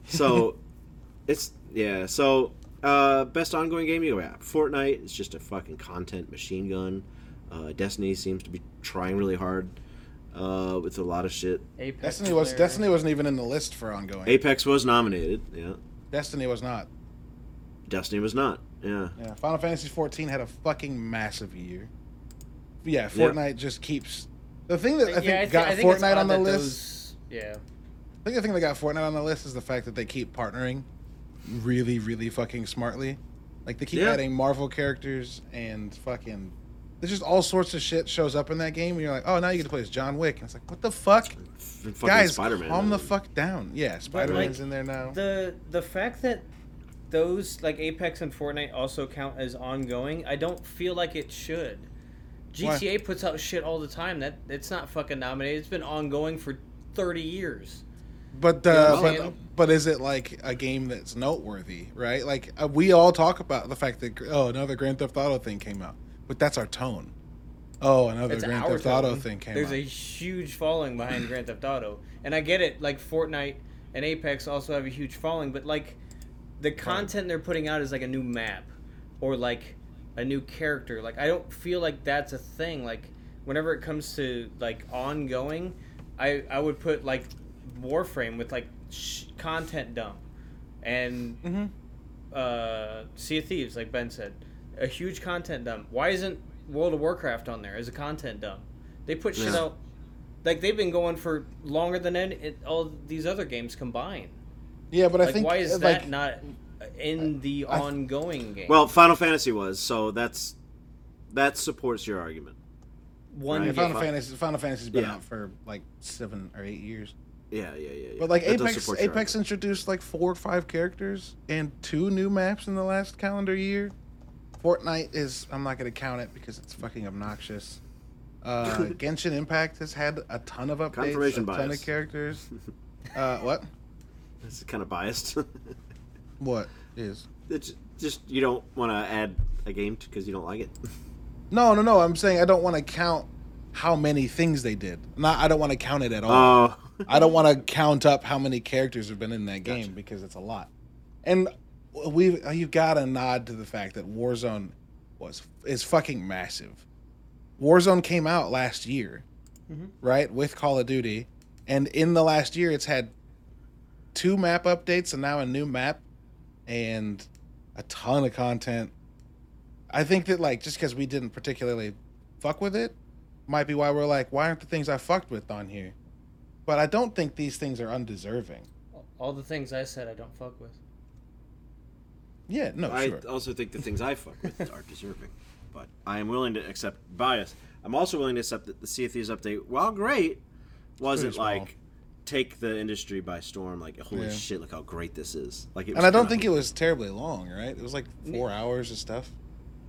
So, it's, yeah. So, uh, best ongoing game you have. Fortnite is just a fucking content machine gun. Uh, Destiny seems to be trying really hard uh, with a lot of shit. Apex Destiny was there. Destiny wasn't even in the list for ongoing. Apex was nominated. Yeah. Destiny was not. Destiny was not. Yeah. Yeah. Final Fantasy 14 had a fucking massive year. Yeah, Yeah. Fortnite just keeps. The thing that I think Yeah, thi- got think Fortnite on the list. those- yeah. I think the thing that got Fortnite on the list is the fact that they keep partnering really, really fucking smartly. Like they keep Yeah. adding Marvel characters and fucking. There's just all sorts of shit shows up in that game, and you're like, oh, now you get to play as John Wick, and it's like, what the fuck, guys, Spider-Man. calm the fuck down. Yeah, Spider Man's like, in there now. The the fact that those like Apex and Fortnite also count as ongoing, I don't feel like it should. Why? GTA puts out shit all the time. That it's not fucking nominated. It's been ongoing for thirty years. But uh, I'm but but is it like a game that's noteworthy, right? Like uh, we all talk about the fact that oh another Grand Theft Auto thing came out, but that's our tone. Oh, another It's Grand Theft Auto tone. thing came There's out. There's a huge following behind Grand Theft Auto, and I get it. Like Fortnite and Apex also have a huge following, but like the content they're putting out is like a new map, or like a new character. Like I don't feel like that's a thing. Like whenever it comes to like ongoing, I I would put like Warframe with like sh- content dump and Mm-hmm. uh, Sea of Thieves, like Ben said, a huge content dump. Why isn't World of Warcraft on there as a content dump? They put shit Yeah. out like they've been going for longer than any, it, all these other games combined. Yeah, but I think why is uh, that like, not in the I- ongoing game? Well, Final Fantasy was, so that's that supports your argument. one right. Final Fantasy Final Fantasy's been Yeah. out for like seven or eight years. Yeah, yeah, yeah. yeah. But like That Apex, Apex introduced like four or five characters and two new maps in the last calendar year. Fortnite is I'm not gonna count it because it's fucking obnoxious. Uh, Genshin Impact has had a ton of updates, Confirmation a ton of characters. Uh, what? This is kind of biased. What is? it's just you don't want to add a game because you don't like it. No, no, no. I'm saying I don't want to count how many things they did. Not I don't want to count it at all. Oh, I don't want to count up how many characters have been in that game Gotcha. because it's a lot. And we've you've got to nod to the fact that Warzone was is fucking massive. Warzone came out last year, Mhm. right, with Call of Duty, and in the last year it's had two map updates and now a new map and a ton of content. I think that like just because we didn't particularly fuck with it might be why we're like, why aren't the things I fucked with on here? But I don't think these things are undeserving. All the things I said I don't fuck with. Yeah, no, I sure. also think the things I fuck with are deserving, but I am willing to accept bias. I'm also willing to accept that the Sea of Thieves update, while great, wasn't small. like take the industry by storm. Like holy Yeah. shit, look how great this is! Like, it was And I don't kinda- think it was terribly long, right? It was like four hours of stuff.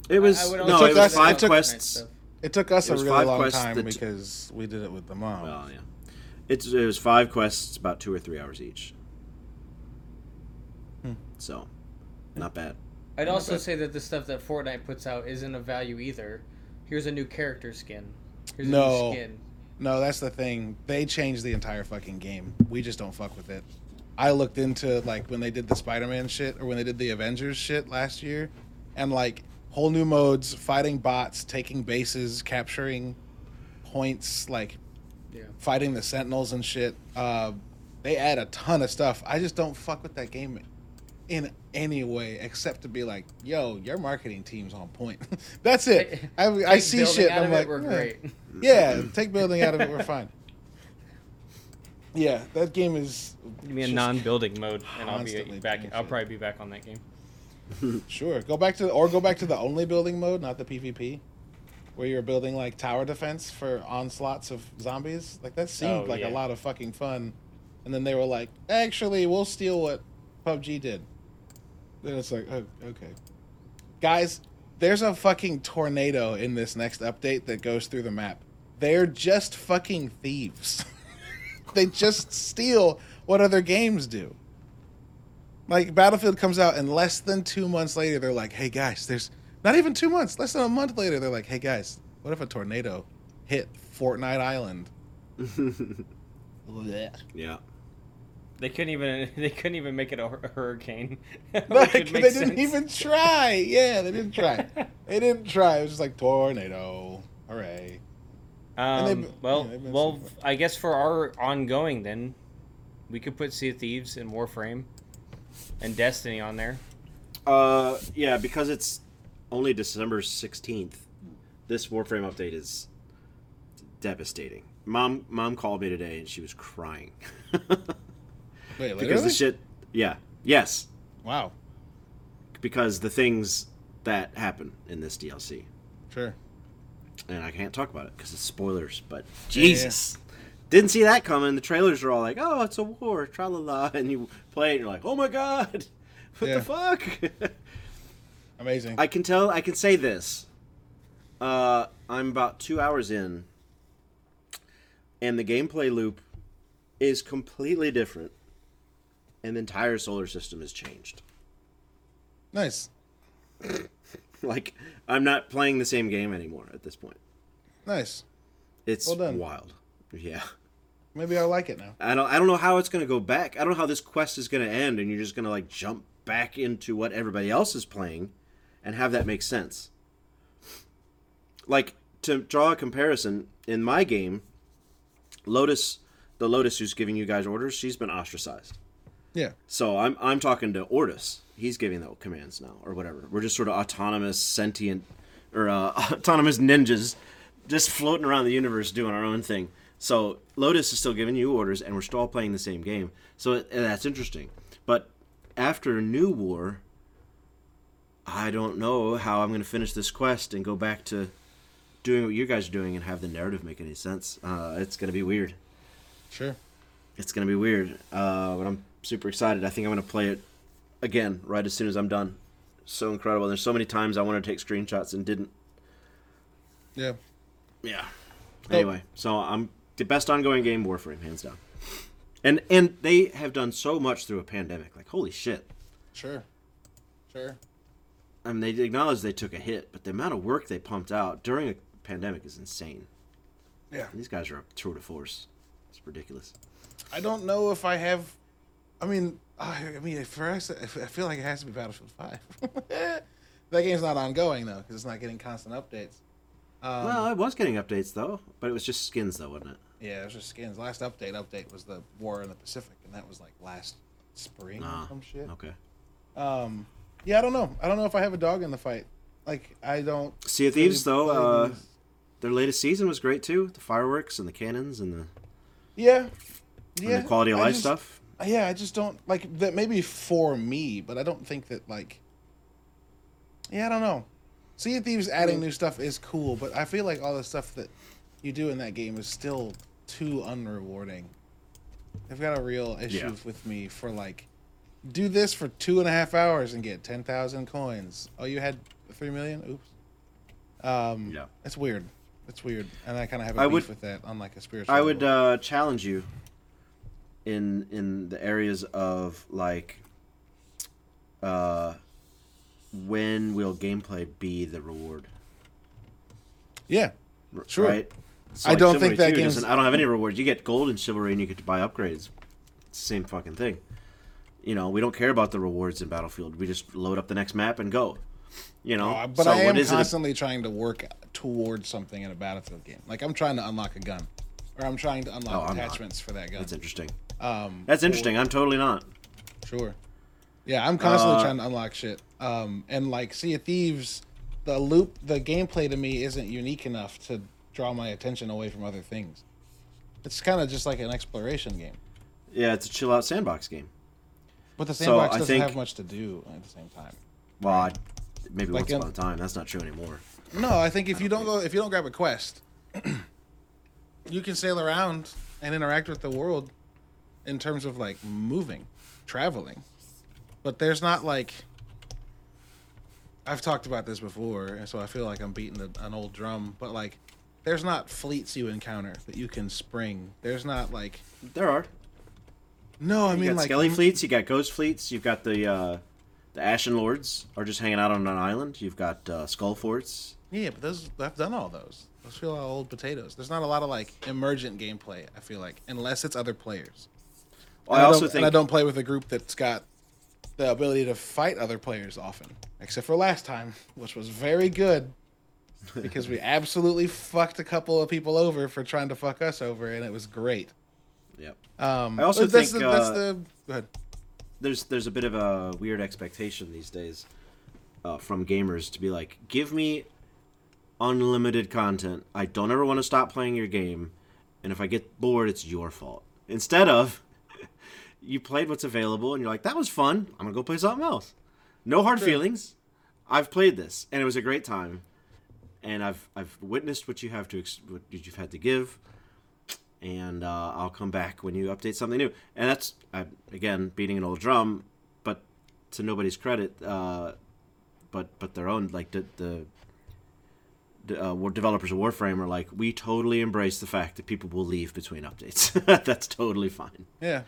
It was I- I no, also It it took was us- five it took- quests. It took us It a really long time that- because we did it with the mom. Well, yeah, it's it was five quests, about two or three hours each. Hmm. So, not bad. I'd also bad. say that the stuff that Fortnite puts out isn't of value either. Here's a new character skin. Here's a No. new skin. No, that's the thing. They changed the entire fucking game. We just don't fuck with it. I looked into like when they did the Spider-Man shit or when they did the Avengers shit last year, and like whole new modes, fighting bots, taking bases, capturing points, like Yeah. fighting the Sentinels and shit. Uh, they add a ton of stuff. I just don't fuck with that game in any way except to be like, "Yo, your marketing team's on point." That's it. I, I see shit. out and I'm it, like, we're "Eh." great. Yeah, take building out of it. We're fine. Yeah, that game is. Give me a non-building mode, and I'll be back. I'll probably be back on that game. Sure, go back to the, or go back to the only building mode, not the PvP, where you're building like tower defense for onslaughts of zombies. Like that seemed Oh, like yeah. a lot of fucking fun, and then they were like, actually, we'll steal what PUBG did. Then it's like, oh, okay, guys, there's a fucking tornado in this next update that goes through the map. They're just fucking thieves. they just steal what other games do. Like Battlefield comes out and less than two months later, they're like, "Hey guys, there's not even two months. Less than a month later, they're like, "Hey guys, what if a tornado hit Fortnite Island?" Yeah. They couldn't even. They couldn't even make it a, hur- a hurricane. Which Like, they make didn't sense. even try. Yeah, they didn't try. they didn't try. It was just like tornado. Hooray! Um, they've- well, yeah, well, super- I guess for our ongoing, then we could put Sea of Thieves and Warframe and Destiny on there. Uh, yeah, because it's only December sixteenth. This Warframe update is devastating. Mom, mom called me today and she was crying Wait, because the shit. Yeah. Yes. Wow. Because the things that happen in this DLC, Sure. and I can't talk about it because it's spoilers. But Yeah, yeah. Jesus, didn't see that coming. The trailers are all like, "Oh, it's a war, tra la la," and you play it, and you're like, "Oh my god, what Yeah. the fuck." Amazing. I can tell. I can say this. Uh, I'm about two hours in, and the gameplay loop is completely different, and the entire solar system has changed. nice. Like I'm not playing the same game anymore at this point. Nice. It's Well done. wild. Yeah. Maybe I like it now. I don't. I don't know how it's gonna go back. I don't know how this quest is gonna end, and you're just gonna like jump back into what everybody else is playing, and have that make sense. like to draw a comparison in my game, Lotus, the Lotus who's giving you guys orders, she's been ostracized. Yeah. So I'm I'm talking to Ordis. He's giving the commands now, or whatever. We're just sort of autonomous, sentient, or uh, autonomous ninjas, just floating around the universe doing our own thing. So Lotus is still giving you orders, and we're still all playing the same game. So that's interesting. But after New War, I don't know how I'm going to finish this quest and go back to doing what you guys are doing and have the narrative make any sense. Uh, it's going to be weird. Sure. It's going to be weird, uh, but I'm super excited. I think I'm going to play it again right as soon as I'm done. So incredible. There's so many times I wanted to take screenshots and didn't. Yeah. Yeah. Anyway, so I'm the best ongoing game Warframe hands down. And and they have done so much through a pandemic. Like holy shit. Sure. Sure. I mean, they acknowledge they took a hit, but the amount of work they pumped out during a pandemic is insane. Yeah. These guys are a tour de force. It's ridiculous. I don't know if I have. I mean, I, I mean, for us, I feel like it has to be Battlefield Five. that game's not ongoing though, because it's not getting constant updates. Um, well, I was getting updates though, but it was just skins though, wasn't it? yeah, it was just skins. Last update update was the war in the Pacific, and that was like last spring Ah, or some shit. Okay. Um, yeah, I don't know. I don't know if I have a dog in the fight. Like, I don't. Sea of Thieves really though, uh, these. their latest season was great too. The fireworks and the cannons and the, Yeah. and the quality of I life just- stuff. yeah i just don't like that maybe for me but i don't think that like yeah i don't know sea of thieves adding new stuff is cool but i feel like all the stuff that you do in that game is still too unrewarding they've got a real issue Yeah. with me for like do this for two and a half hours and get 10000 coins oh you had 3 million oops um Yeah. it's weird it's weird and i kind of have a I beef would- with that on like a spiritual I would level. uh, challenge you in in the areas of like uh when will gameplay be the reward? yeah Sure. Right? I don't think that 2 I don't have any rewards. You get gold in chivalry and you get to buy upgrades. It's the same fucking thing. You know, we don't care about the rewards in Battlefield. We just load up the next map and go. You know, Uh, but So I am what is it- constantly trying to work towards something in a Battlefield game. Like I'm trying to unlock a gun, or I'm trying to Oh, unlock not. attachments for that gun. That's interesting. Um, That's interesting. I'm totally not. Sure. Yeah, I'm constantly Uh, trying to unlock shit. Um, and like Sea of Thieves, the loop, the gameplay to me isn't unique enough to draw my attention away from other things. It's kind of just like an exploration game, Yeah, it's a chill out sandbox game. But the So, sandbox I doesn't think- have much to do at the same time. Well, I, maybe Like once in- upon a time. That's not true anymore. No, I think if you don't go, if you don't grab a quest, you can sail around and interact with the world in terms of like moving, traveling. But there's not like I've talked about this before, and so I feel like I'm beating a, an old drum. But like, there's not fleets you encounter that you can spring. There's not like There are. No, I mean, You mean got like Skelly fleets. You got Ghost fleets. You've got the uh, the Ashen Lords are just hanging out on an island. You've got uh, Skull Forts. Yeah, but those I've done all those. Those feel like old potatoes. There's not a lot of like emergent gameplay. I feel like unless it's other players. Well, And I also think I don't play with a group that's got the ability to fight other players often, except for last time, which was very good because we absolutely fucked a couple of people over for trying to fuck us over, and it was great. Yep. Um, I also that's think, the, that's uh, the go ahead. There's there's a bit of a weird expectation these days uh, from gamers to be like, give me unlimited content. I don't ever want to stop playing your game, and if I get bored, it's your fault. Instead of you played what's available and you're like, that was fun. I'm gonna go play something else. No hard feelings. I've played this and it was a great time, and I've I've witnessed what you have to ex- what you've had to give, and uh, I'll come back when you update something new. And that's I, again beating an old drum, but to nobody's credit, uh, but but their own like the the. Uh, developers of Warframe are like, we totally embrace the fact that people will leave between updates. That's totally fine Yeah,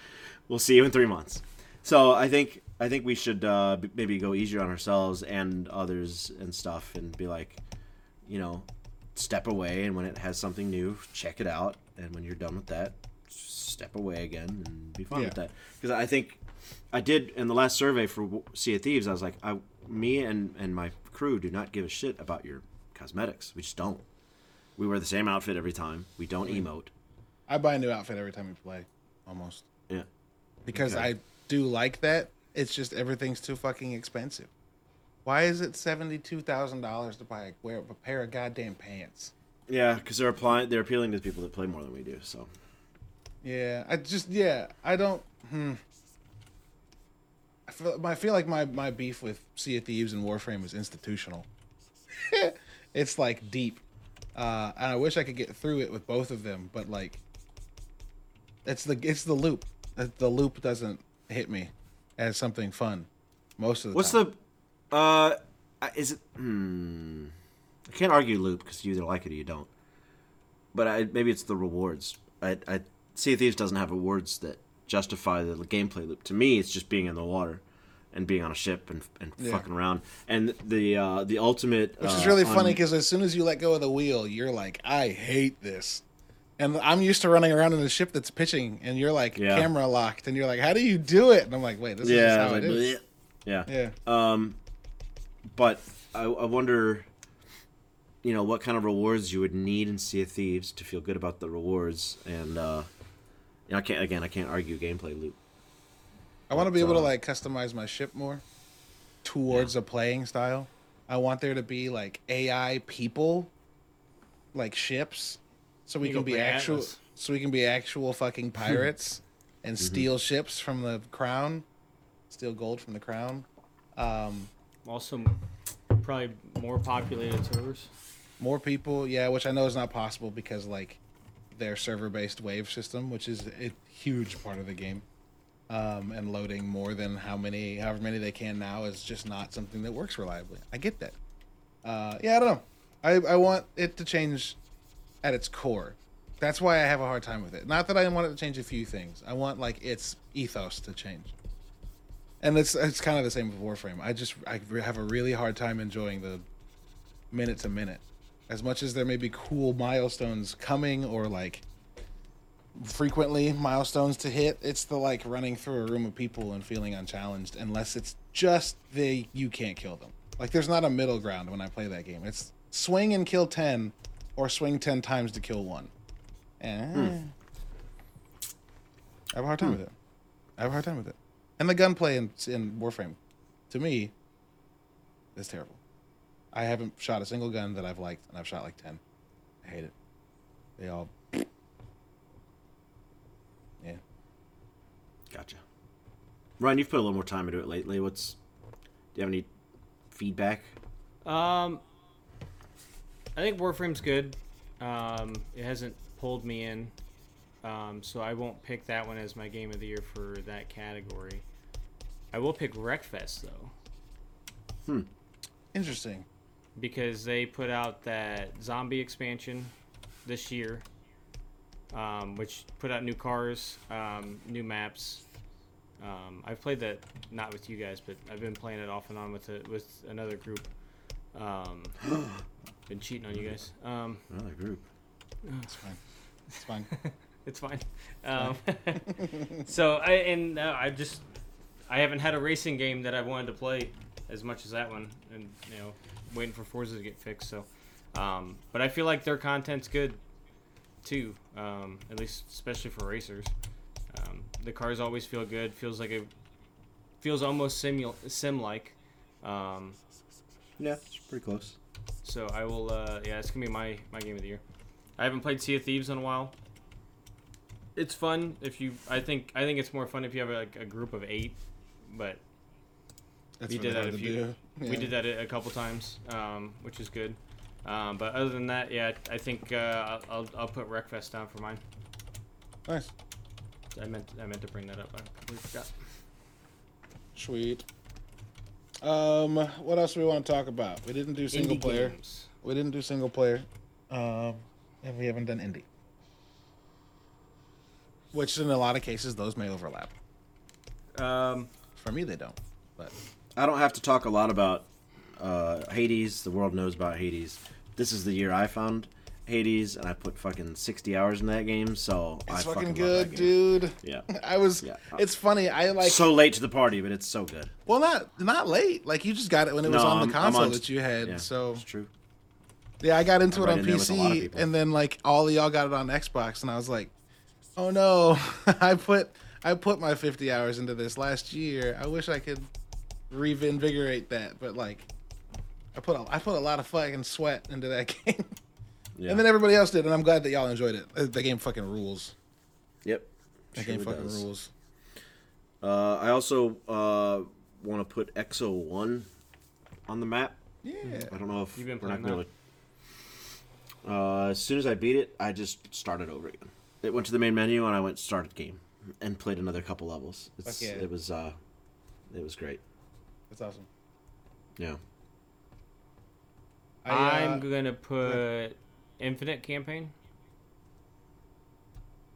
we'll see you in three months. So I think I think we should uh, b- maybe go easier on ourselves and others and stuff, and be like, you know, step away, and when it has something new, check it out, and when you're done with that, step away again and be fine with that. Because I think I did in the last survey for Sea of Thieves, I was like, I, me and and my crew do not give a shit about your cosmetics. We just don't. We wear the same outfit every time. We don't emote. I buy a new outfit every time we play, almost Yeah. because Okay. I do like that. It's just everything's too fucking expensive. Why is it seventy two thousand dollars to buy a, wear a pair of goddamn pants? Yeah, because they're applying. They're appealing to people that play more than we do. So Yeah, I just yeah, I don't. Hmm. I feel I feel like my my beef with Sea of Thieves and Warframe is institutional. it's like deep, uh, and I wish I could get through it with both of them, but like, it's the it's the loop. The- loop doesn't hit me as something fun most of the what's time. the? Uh, is it? Hmm. I can't argue loop because you either like it or you don't. But I, maybe it's the rewards. I, I Sea of Thieves doesn't have rewards that justify the gameplay loop. To me, it's just being in the water and being on a ship and, and Yeah. fucking around. And the uh, the ultimate, Which is uh, really funny because as soon as you let go of the wheel, you're like, I hate this. And I'm used to running around in a ship that's pitching, and you're like Yeah. camera locked, and you're like, how do you do it? And I'm like, wait, this is just yeah, how like, it is. bleh. yeah, Yeah. Um, but I, I wonder, you know, what kind of rewards you would need in Sea of Thieves to feel good about the rewards, and uh, you know, I can't again, I can't argue gameplay loop. I want to be able to uh, like customize my ship more towards a playing style. I want there to be like AI people, like ships, so we You can be actual, Atlas. so we can be actual fucking pirates and Mm-hmm. steal ships from the crown, steal gold from the crown. Um, Also, probably more populated servers. More people yeah which i know is not possible because like their server based wave system which is a huge part of the game um, and loading more than how many however many they can now is just not something that works reliably. I get that. Uh, yeah i don't know. I, I want it to change at its core. That's why i have a hard time with it. Not that i want it to change a few things. I want like its ethos to change. And it's it's kind of the same with warframe. I just i have a really hard time enjoying the minute to minute. As much as there may be cool milestones coming or like frequently milestones to hit, it's the like running through a room of people and feeling unchallenged unless it's just they you can't kill them. Like there's not a middle ground when I play that game. It's swing and kill 10 or swing 10 times to kill one. Eh. I have a hard time with it. I have a hard time with it. And the gunplay in, in Warframe, to me, is terrible. I haven't shot a single gun that I've liked, and I've shot like ten. I hate it. They all. Yeah. Gotcha. Ryan, you've put a little more time into it lately. What's? Do you have any feedback? Um, I think Warframe's good. Um, it hasn't pulled me in, um, so I won't pick that one as my game of the year for that category. I will pick Wreckfest though, Hmm. Interesting. Because they put out that zombie expansion this year, um, which put out new cars, um, new maps. Um, I've played that not with you guys, but I've been playing it off and on with a, with another group. Um, been cheating on you guys. Um, Another group. It's fine. It's fine. it's fine. Um, so I and uh, I just I haven't had a racing game that I wanted to play as much as that one, and you know, waiting for Forza to get fixed. So, um, but I feel like their content's good too. Um, at least especially for racers. Um, the cars always feel good. Feels like it feels almost simul sim like. Um, Yeah, it's pretty close. so I will. Uh, yeah, it's gonna be my my game of the year. I haven't played Sea of Thieves in a while. It's fun if you. I think. I think it's more fun if you have like a group of eight. But That's we really did that hard a do. We did that a a couple times, um, which is good. Um, but other than that, yeah, I think uh, I'll, I'll I'll put Wreckfest down for mine. Nice. I meant I meant to bring that up. I completely forgot. Sweet. Um, what else do we want to talk about? We didn't do single Indie player. games. We didn't do single player. Um, and we haven't done indie. Which in a lot of cases those may overlap. Um, For me they don't. But I don't have to talk a lot about uh, Hades. The world knows about Hades. This is the year I found Hades, and I put fucking sixty hours in that game. So I it's fucking, fucking love good, dude. Yeah. I was Yeah. it's funny. I like so late to the party, but it's so good. well not not late. Like you just got it when it was on I'm- the console on- that you had. Yeah, so it's true. Yeah, I got into I'm it on in there with a lot of PC, and then like all of y'all got it on Xbox, and I was like, "Oh no, I put I put my 50 hours into this last year. I wish I could reinvigorate that, but like, I put a, I put a lot of fucking sweat into that game, Yeah. and then everybody else did, and I'm glad that y'all enjoyed it. Uh, The game fucking rules. yep. That Sure game fucking does. rules. Uh, I also uh, want to put Exo One on the map. Yeah. I don't know if You've been we're not playing gonna. Uh, as soon as I beat it, I just started over again. It went to the main menu and I went started game and played another couple levels. It's, yeah. It was uh, it was great. That's awesome. Yeah. I, uh, I'm gonna put Infinite Campaign.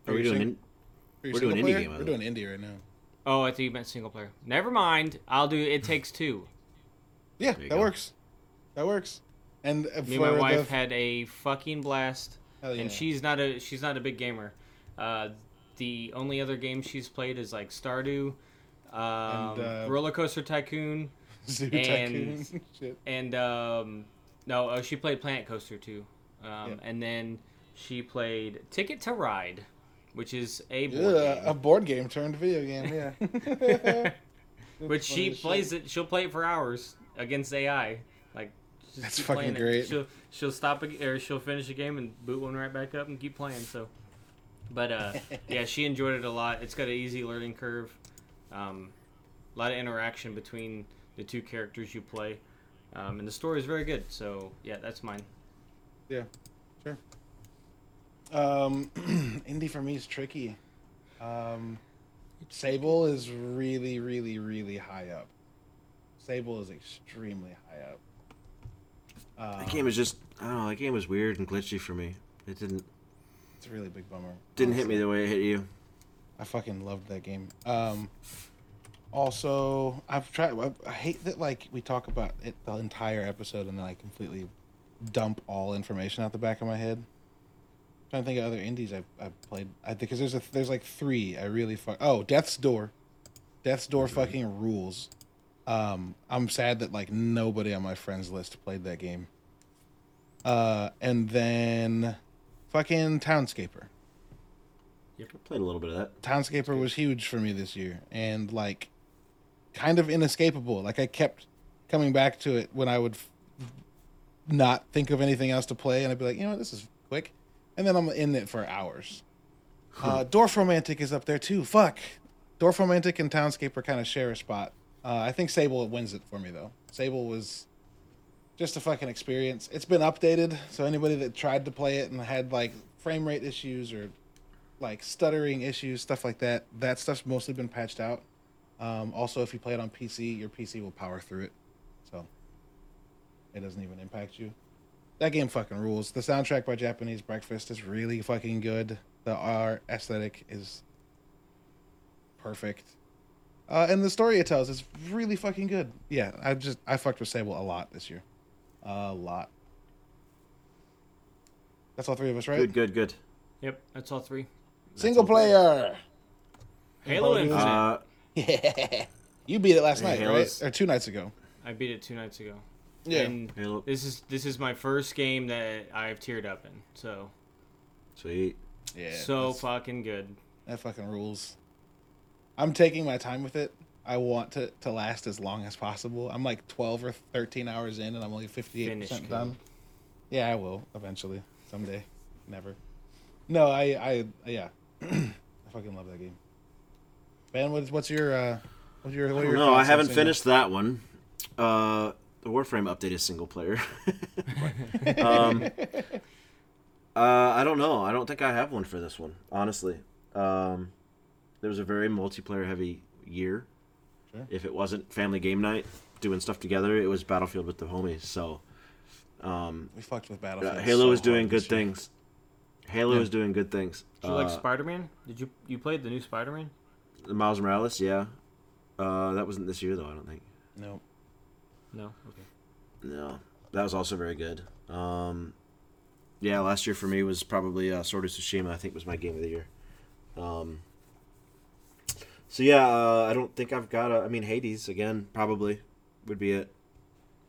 Are we doing? saying- In- for we're doing single indie player? game, We're doing indie right now. Oh, I think you meant single player. Never mind. I'll do It Takes Two. Yeah, that go. works. That works. And uh, Me for and my the- wife had a fucking blast. Yeah. and she's not a she's not a big gamer. Uh, the only other game she's played is like Stardew, um, And, uh, Roller Coaster Tycoon, Zoo and- Tycoon. Shit. and um, no, uh, she played Planet Coaster too. Um, Yeah. And then she played Ticket to Ride, which is a board Yeah, a game. board game turned video game. Yeah. Which she plays it. She'll play it for hours against AI. Like That's fucking it. great. She'll she'll stop a, or she'll finish a game and boot one right back up and keep playing. So, but uh, yeah, she enjoyed it a lot. It's got an easy learning curve. Um, a lot of interaction between the two characters you play, um, and the story is very good. So yeah, that's mine. Yeah, sure. Um, indie for me is tricky. Um, Sable is really, really, really high up. Sable is extremely high up. Um, That game was just I don't know. That game was weird and glitchy for me. It didn't It's a really big bummer. didn't hit me the way it hit you. I fucking loved that game. Um, also, I've tried. I, I hate that like we talk about it the entire episode and then I completely dump all information out the back of my head. trying to think of other indies I've, I've played. I because there's a there's like three I really fuck. Oh, Death's Door. Death's Door fucking rules. Um, I'm sad that like nobody on my friends list played that game. Uh, and then fucking Townscaper. I played a little bit of that. Townscaper was huge for me this year and like kind of inescapable. Like I kept coming back to it when I would f- not think of anything else to play and I'd be like, you know what, this is quick. And then I'm in it for hours. Uh, Dorfromantik is up there too. Fuck. Dorfromantik and Townscaper kind of share a spot. Uh, I think Sable wins it for me though. Sable was just a fucking experience. It's been updated, so anybody that tried to play it and had like frame rate issues or like stuttering issues, stuff like that. That stuff's mostly been patched out. Um, also, if you play it on PC, your PC will power through it, so it doesn't even impact you. That game fucking rules. The soundtrack by Japanese Breakfast is really fucking good. The art aesthetic is perfect, uh, and the story it tells is really fucking good. Yeah, I just I fucked with Sable a lot this year, a lot. That's all three of us, right? Good, good, good. Yep, that's all three. Single player. Halo Oh, Infinite. Uh, Yeah. You beat it last night, Halo's- right? Or two nights ago. I beat it two nights ago. Yeah. And Halo. this is this is my first game that I've teared up in. So Sweet. Yeah. so fucking good. that fucking rules. I'm taking my time with it. I want to to last as long as possible. I'm like 12 or 13 hours in, and I'm only 58 Finish percent game. done. Yeah, I will eventually, someday, never. No, I I yeah, I fucking love that game. Ben, what's what's your uh, what's your what your No, I haven't finished that one. Uh, the Warframe update is single player. um, uh, I don't know. I don't think I have one for this one, honestly. Um, there was a very multiplayer heavy year. Sure. If it wasn't family game night, doing stuff together, it was Battlefield with the homies. So, um, We fucked with uh, Battlefield. Halo so is doing good things. Halo Yeah. is doing good things. Did you like Uh, Spider Man? Did you you played the new Spider Man? Miles Morales? Yeah. Uh, that wasn't this year though. I don't think. No. No. Okay. No, that was also very good. Um, yeah, last year for me was probably uh, Sword of Tsushima. I think was my game of the year. Um, so yeah, uh, I don't think I've got a. I mean, Hades again probably would be it.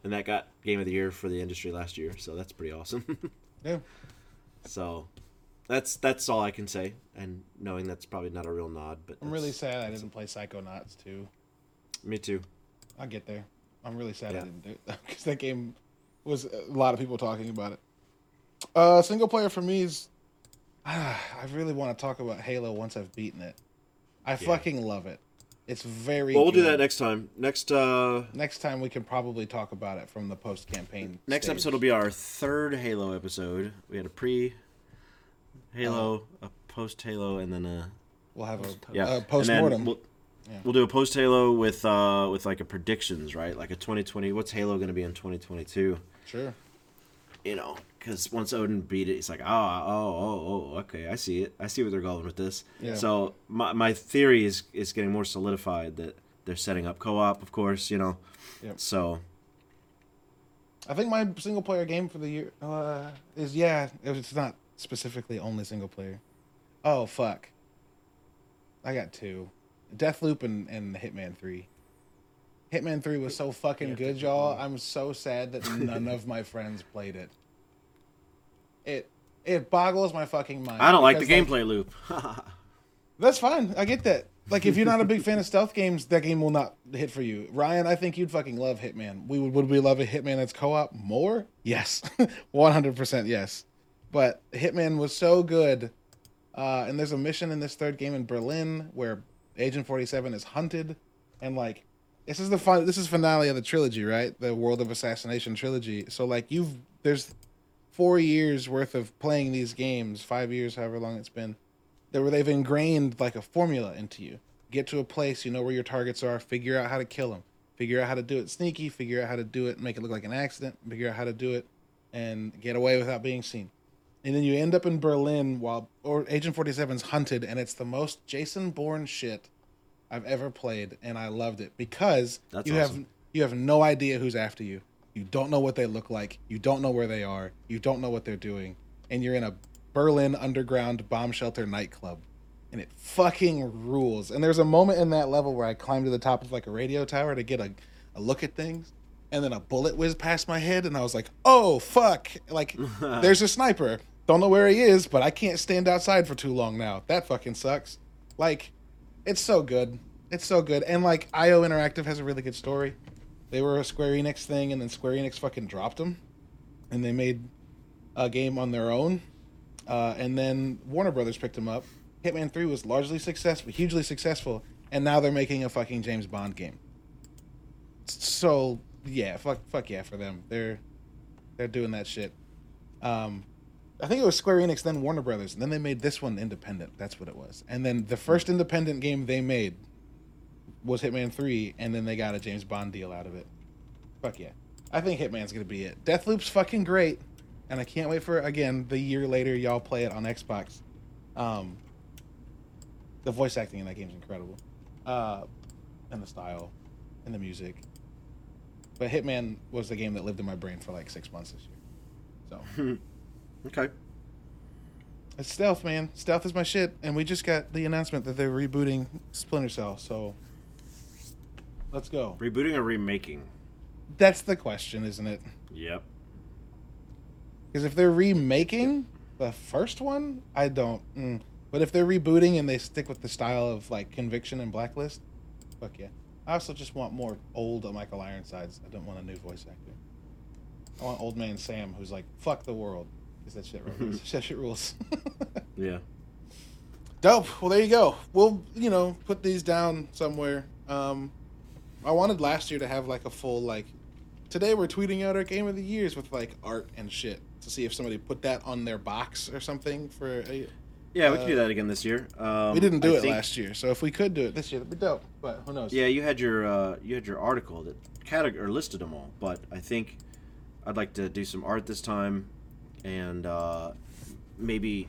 and that got game of the year for the industry last year. So that's pretty awesome. Yeah. so that's that's all I can say, and knowing that's probably not a real nod, but I'm really sad I didn't play Psychonauts too. Me too. I'll get there. I'm really sad I didn't do it because that game was a lot of people talking about it. Uh, single player for me is I really want to talk about Halo once I've beaten it. I fucking love it. It's very. Well, we'll do that next time. Next uh Next time we can probably talk about it from the post campaign. next episode will be our third Halo episode. We had a pre Halo, a post Halo, and then a We'll have a, yeah post mortem. We'll, Yeah. we'll do a post Halo with uh with like a predictions, right? Like a 2020. What's Halo going to be in 2022? Sure. You know, because once Odin beat it, he's like, oh, oh, oh, oh, okay, I see it. I see where they're going with this. Yeah. So my my theory is is getting more solidified that they're setting up co-op, of course. You know. Yep. So I think my single player game for the year uh, is yeah. It's not specifically only single player. Oh fuck. I got two, Deathloop and and Hitman Three. Hitman Three was so fucking good, y'all. I'm so sad that none of my friends played it. It it boggles my fucking mind. I don't like the because, gameplay loop. That's fine. I get that. Like, if you're not a big fan of stealth games, that game will not hit for you. Ryan, I think you'd fucking love Hitman. We would. Would we love a Hitman that's co-op more? Yes, 100 percent yes. But Hitman was so good, uh, and there's a mission in this third game in Berlin where Agent 47 is hunted, and like, this is the fun. This is finale of the trilogy, right? The World of Assassination trilogy. So like, you've there's four years worth of playing these games, five years, however long it's been that where they've ingrained like a formula into you. Get to a place, you know where your targets are, figure out how to kill them, figure out how to do it sneaky, figure out how to do it, make it look like an accident, figure out how to do it, and get away without being seen. And then you end up in Berlin while or Agent 47's hunted, and it's the most Jason Bourne shit I've ever played, and I loved it because That's you have you have no idea who's after you. You don't know what they look like. You don't know where they are. You don't know what they're doing, and you're in a Berlin underground bomb shelter nightclub, and it fucking rules. And there's a moment in that level where I climbed to the top of like a radio tower to get a, a look at things, and then a bullet whizzed past my head, and I was like, "Oh fuck!" Like, there's a sniper. Don't know where he is, but I can't stand outside for too long now. That fucking sucks. Like, it's so good. It's so good. And like IO Interactive has a really good story. They were a Square Enix thing, and then Square Enix fucking dropped them, and they made a game on their own. Uh, and then Warner Brothers picked them up. Hitman Three was largely successful, hugely successful, and now they're making a fucking James Bond game. So yeah, fuck, fuck yeah for them. They're they're doing that shit. Um, I think it was Square Enix, then Warner Brothers, and then they made this one independent. That's what it was. And then the first independent game they made was Hitman 3, and then they got a James Bond deal out of it. Fuck yeah. I think Hitman's gonna be it. Deathloop's fucking great, and I can't wait for again the year later y'all play it on Xbox. Um, the voice acting in that game's incredible, uh, and the style, and the music. But Hitman was the game that lived in my brain for like six months this year. So okay. it's stealth, man. Stealth is my shit, and we just got the announcement that they're rebooting Splinter Cell. So let's go. Rebooting or remaking? That's the question, isn't it? Yep. Because if they're remaking the first one, I don't. Mm. But if they're rebooting and they stick with the style of like Conviction and Blacklist, fuck yeah. I also just want more old Michael Ironsides. I don't want a new voice actor. I want old man Sam who's like fuck the world because that shit rules. that shit rules. Yeah. Dope. Well, there you go. We'll you know put these down somewhere. Um, I wanted last year to have like a full like. Today we're tweeting out our game of the years with like art and shit to see if somebody put that on their box or something for. A, Yeah, we Uh, can do that again this year. Um, we didn't do I it think- last year, so if we could do it this year, that'd be dope. But who knows? Yeah, you had your uh, you had your article that category or listed them all, but I think I'd like to do some art this time, and uh, maybe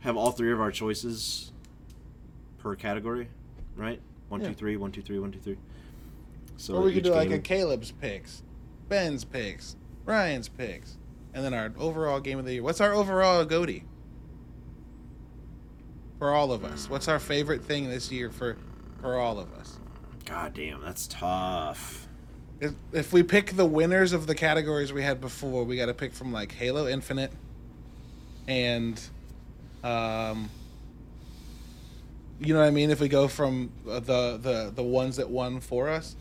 have all three of our choices per category, right? One, two, Yeah. three, one, two, three, one, two, three. So or we could do like a Caleb's picks, Ben's picks, Ryan's picks, and then our overall game of the year. What's our overall GOTY? For all of us, what's our favorite thing this year for for all of us? God damn, that's tough. if, if we pick the winners of the categories we had before, we got to pick from like Halo Infinite and um you know what I mean if we go from uh, the the the ones that won for us.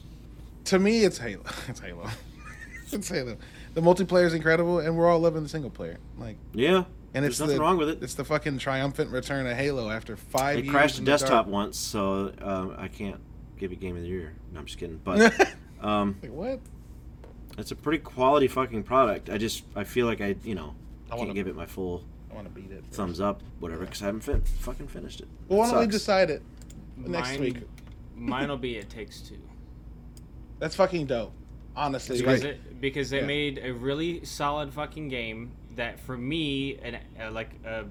To me it's Halo. It's Halo. it's Halo. The multiplayer is incredible and we're all loving the single player. Like Yeah. And There's it's nothing the, wrong with it. It's the fucking triumphant return of Halo after 5 It years. crashed the the desktop dark. once, so um, I can't give it game of the year. No, I'm just kidding. But um, Like what? it's a pretty quality fucking product. I just I feel like I you know I can't wanna- give it my full I want to beat it. thumbs up, whatever, because I haven't fin- fucking finished it. Well, why don't we decide it next Mine- week? Mine will be It Takes Two. That's fucking dope. Honestly, because like, it, because they Yeah. made a really solid fucking game that for me and uh, like a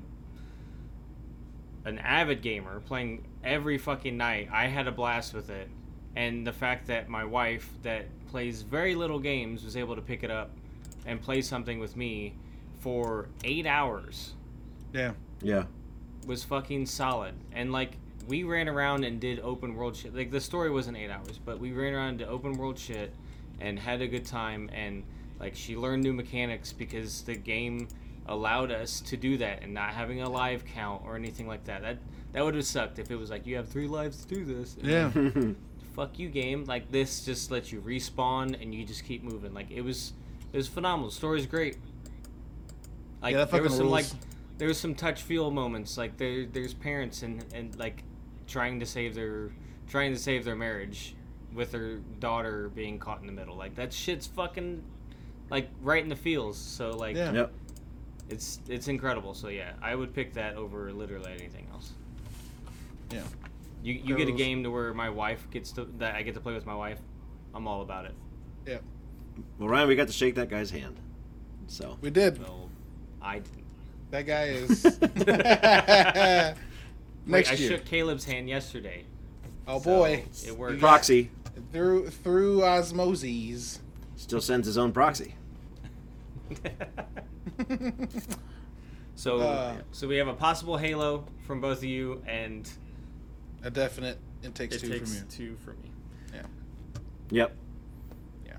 an avid gamer playing every fucking night I had a blast with it and the fact that my wife that plays very little games was able to pick it up and play something with me for 8 hours yeah, Yeah. was fucking solid. And like we ran around and did open world shit. Like the story wasn't eight hours, but we ran around and did open world shit and had a good time. And like she learned new mechanics because the game allowed us to do that and not having a live count or anything like that. That that would have sucked if it was like you have three lives to do this. Yeah. Fuck you, game. Like this just lets you respawn and you just keep moving. Like it was it was phenomenal. The story's great. Like Yeah, that there was some like there was some touch feel moments like there there's parents and and like trying to save their trying to save their marriage with their daughter being caught in the middle like that shit's fucking like right in the feels so like Yeah. Yep. it's it's incredible so yeah i would pick that over literally anything else Yeah. you you get a game to where my wife gets to that i get to play with my wife i'm all about it Yeah. Well, Ryan, we got to shake that guy's hand. So We did. well i didn't That guy is. Wait, Next i year. shook caleb's hand yesterday oh so boy. it worked proxy Through through osmosis. still sends his own proxy. so Uh, so we have a possible halo from both of you and A definite. It takes it two takes from you. two from me Yeah. Yep. Yeah.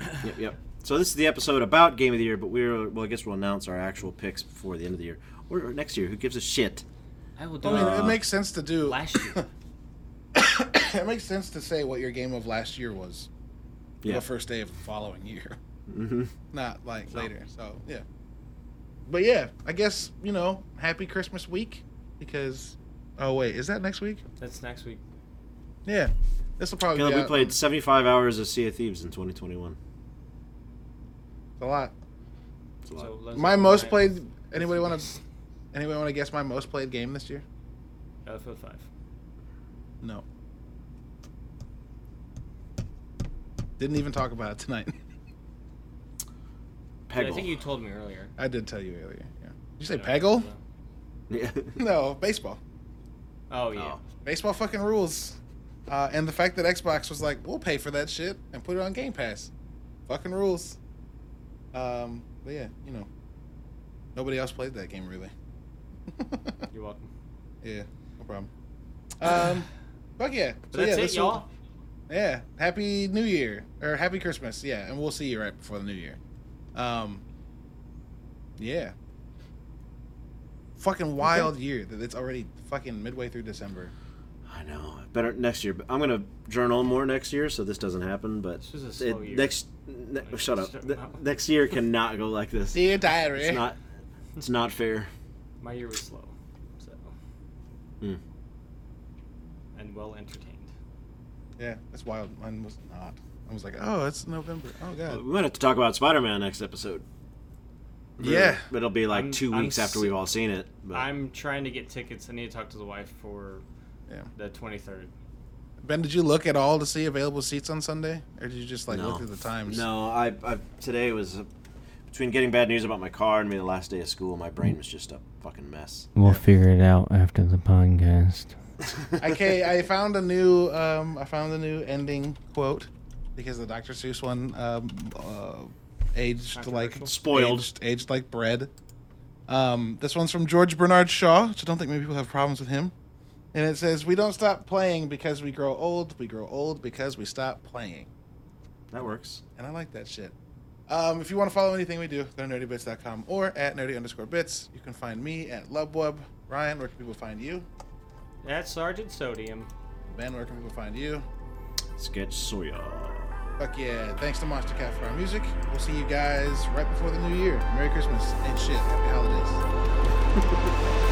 Yep. Yep. So this is the episode about game of the year, but we're well. I guess we'll announce our actual picks before the end of the year or, or next year. Who gives a shit? i will do I mean, it it makes sense to do. last year it makes sense to say what your game of last year was. Yeah. The first day of the following year, Mm-hmm. not like So. later. So yeah. But yeah, I guess you know, happy Christmas week because. Oh wait, is that next week? that's next week Yeah, this will probably Caleb, be we out- played 75 hours of Sea of Thieves in 2021. a lot. It's a lot. so My most my- played. Anybody want to? Anybody want to guess my most played game this year? Battlefield 5 No. Didn't even talk about it tonight. But I think you told me earlier I did tell you earlier. Yeah. Did you say Peggle? Yeah. No, baseball. oh yeah Oh. Baseball fucking rules. Uh, and the fact that Xbox was like, we'll pay for that shit and put it on Game Pass. Fucking rules. Um, but yeah, you know, nobody else played that game really. you're welcome yeah, no problem. Um, fuck yeah. but So that's yeah, it this y'all Yeah, happy New Year or happy Christmas. Yeah, and we'll see you right before the New Year. Um, yeah. Fucking wild year that it's already fucking midway through December. I know. Better next year. But I'm gonna journal more next year, so this doesn't happen. But This was a slow it- year. next, ne- Like, shut up. start- Ne- next year cannot go like this. See Dear diary. It's not. It's not fair. my year was slow so Hmm. and well entertained Yeah, that's wild. Mine was not. I was like, oh, it's November. Oh god. We might have to talk about Spider-Man next episode. Yeah. But it'll be like I'm- 2 I'm weeks after s- we've all seen it. But i'm trying to get tickets i need to talk to the wife for Yeah. the 23rd Ben, did you look at all to see available seats on Sunday, or did you just like no. look through the times? No, I, I today was uh, between getting bad news about my car and me the last day of school. My brain was just a fucking mess. we'll Yeah. figure it out after the podcast okay, I found a new um, I found a new ending quote because the Dr. Seuss one um, uh, aged like Controversial. Spoiled. aged, aged like bread. Um, this one's from George Bernard Shaw, which I don't think many people have problems with him. And it says, "We don't stop playing because we grow old. We grow old because we stop playing." that works. and I like that shit. Um, if you want to follow anything we do, go to nerdybits.com or at nerdy underscore bits. You can find me at LubWub. Ryan, where can people find you? That's Sergeant Sodium. Ben, where can people find you? Sketch Sawyer. Fuck yeah. Thanks to Monstercat for our music. We'll see you guys right before the new year. Merry Christmas and shit. Happy holidays.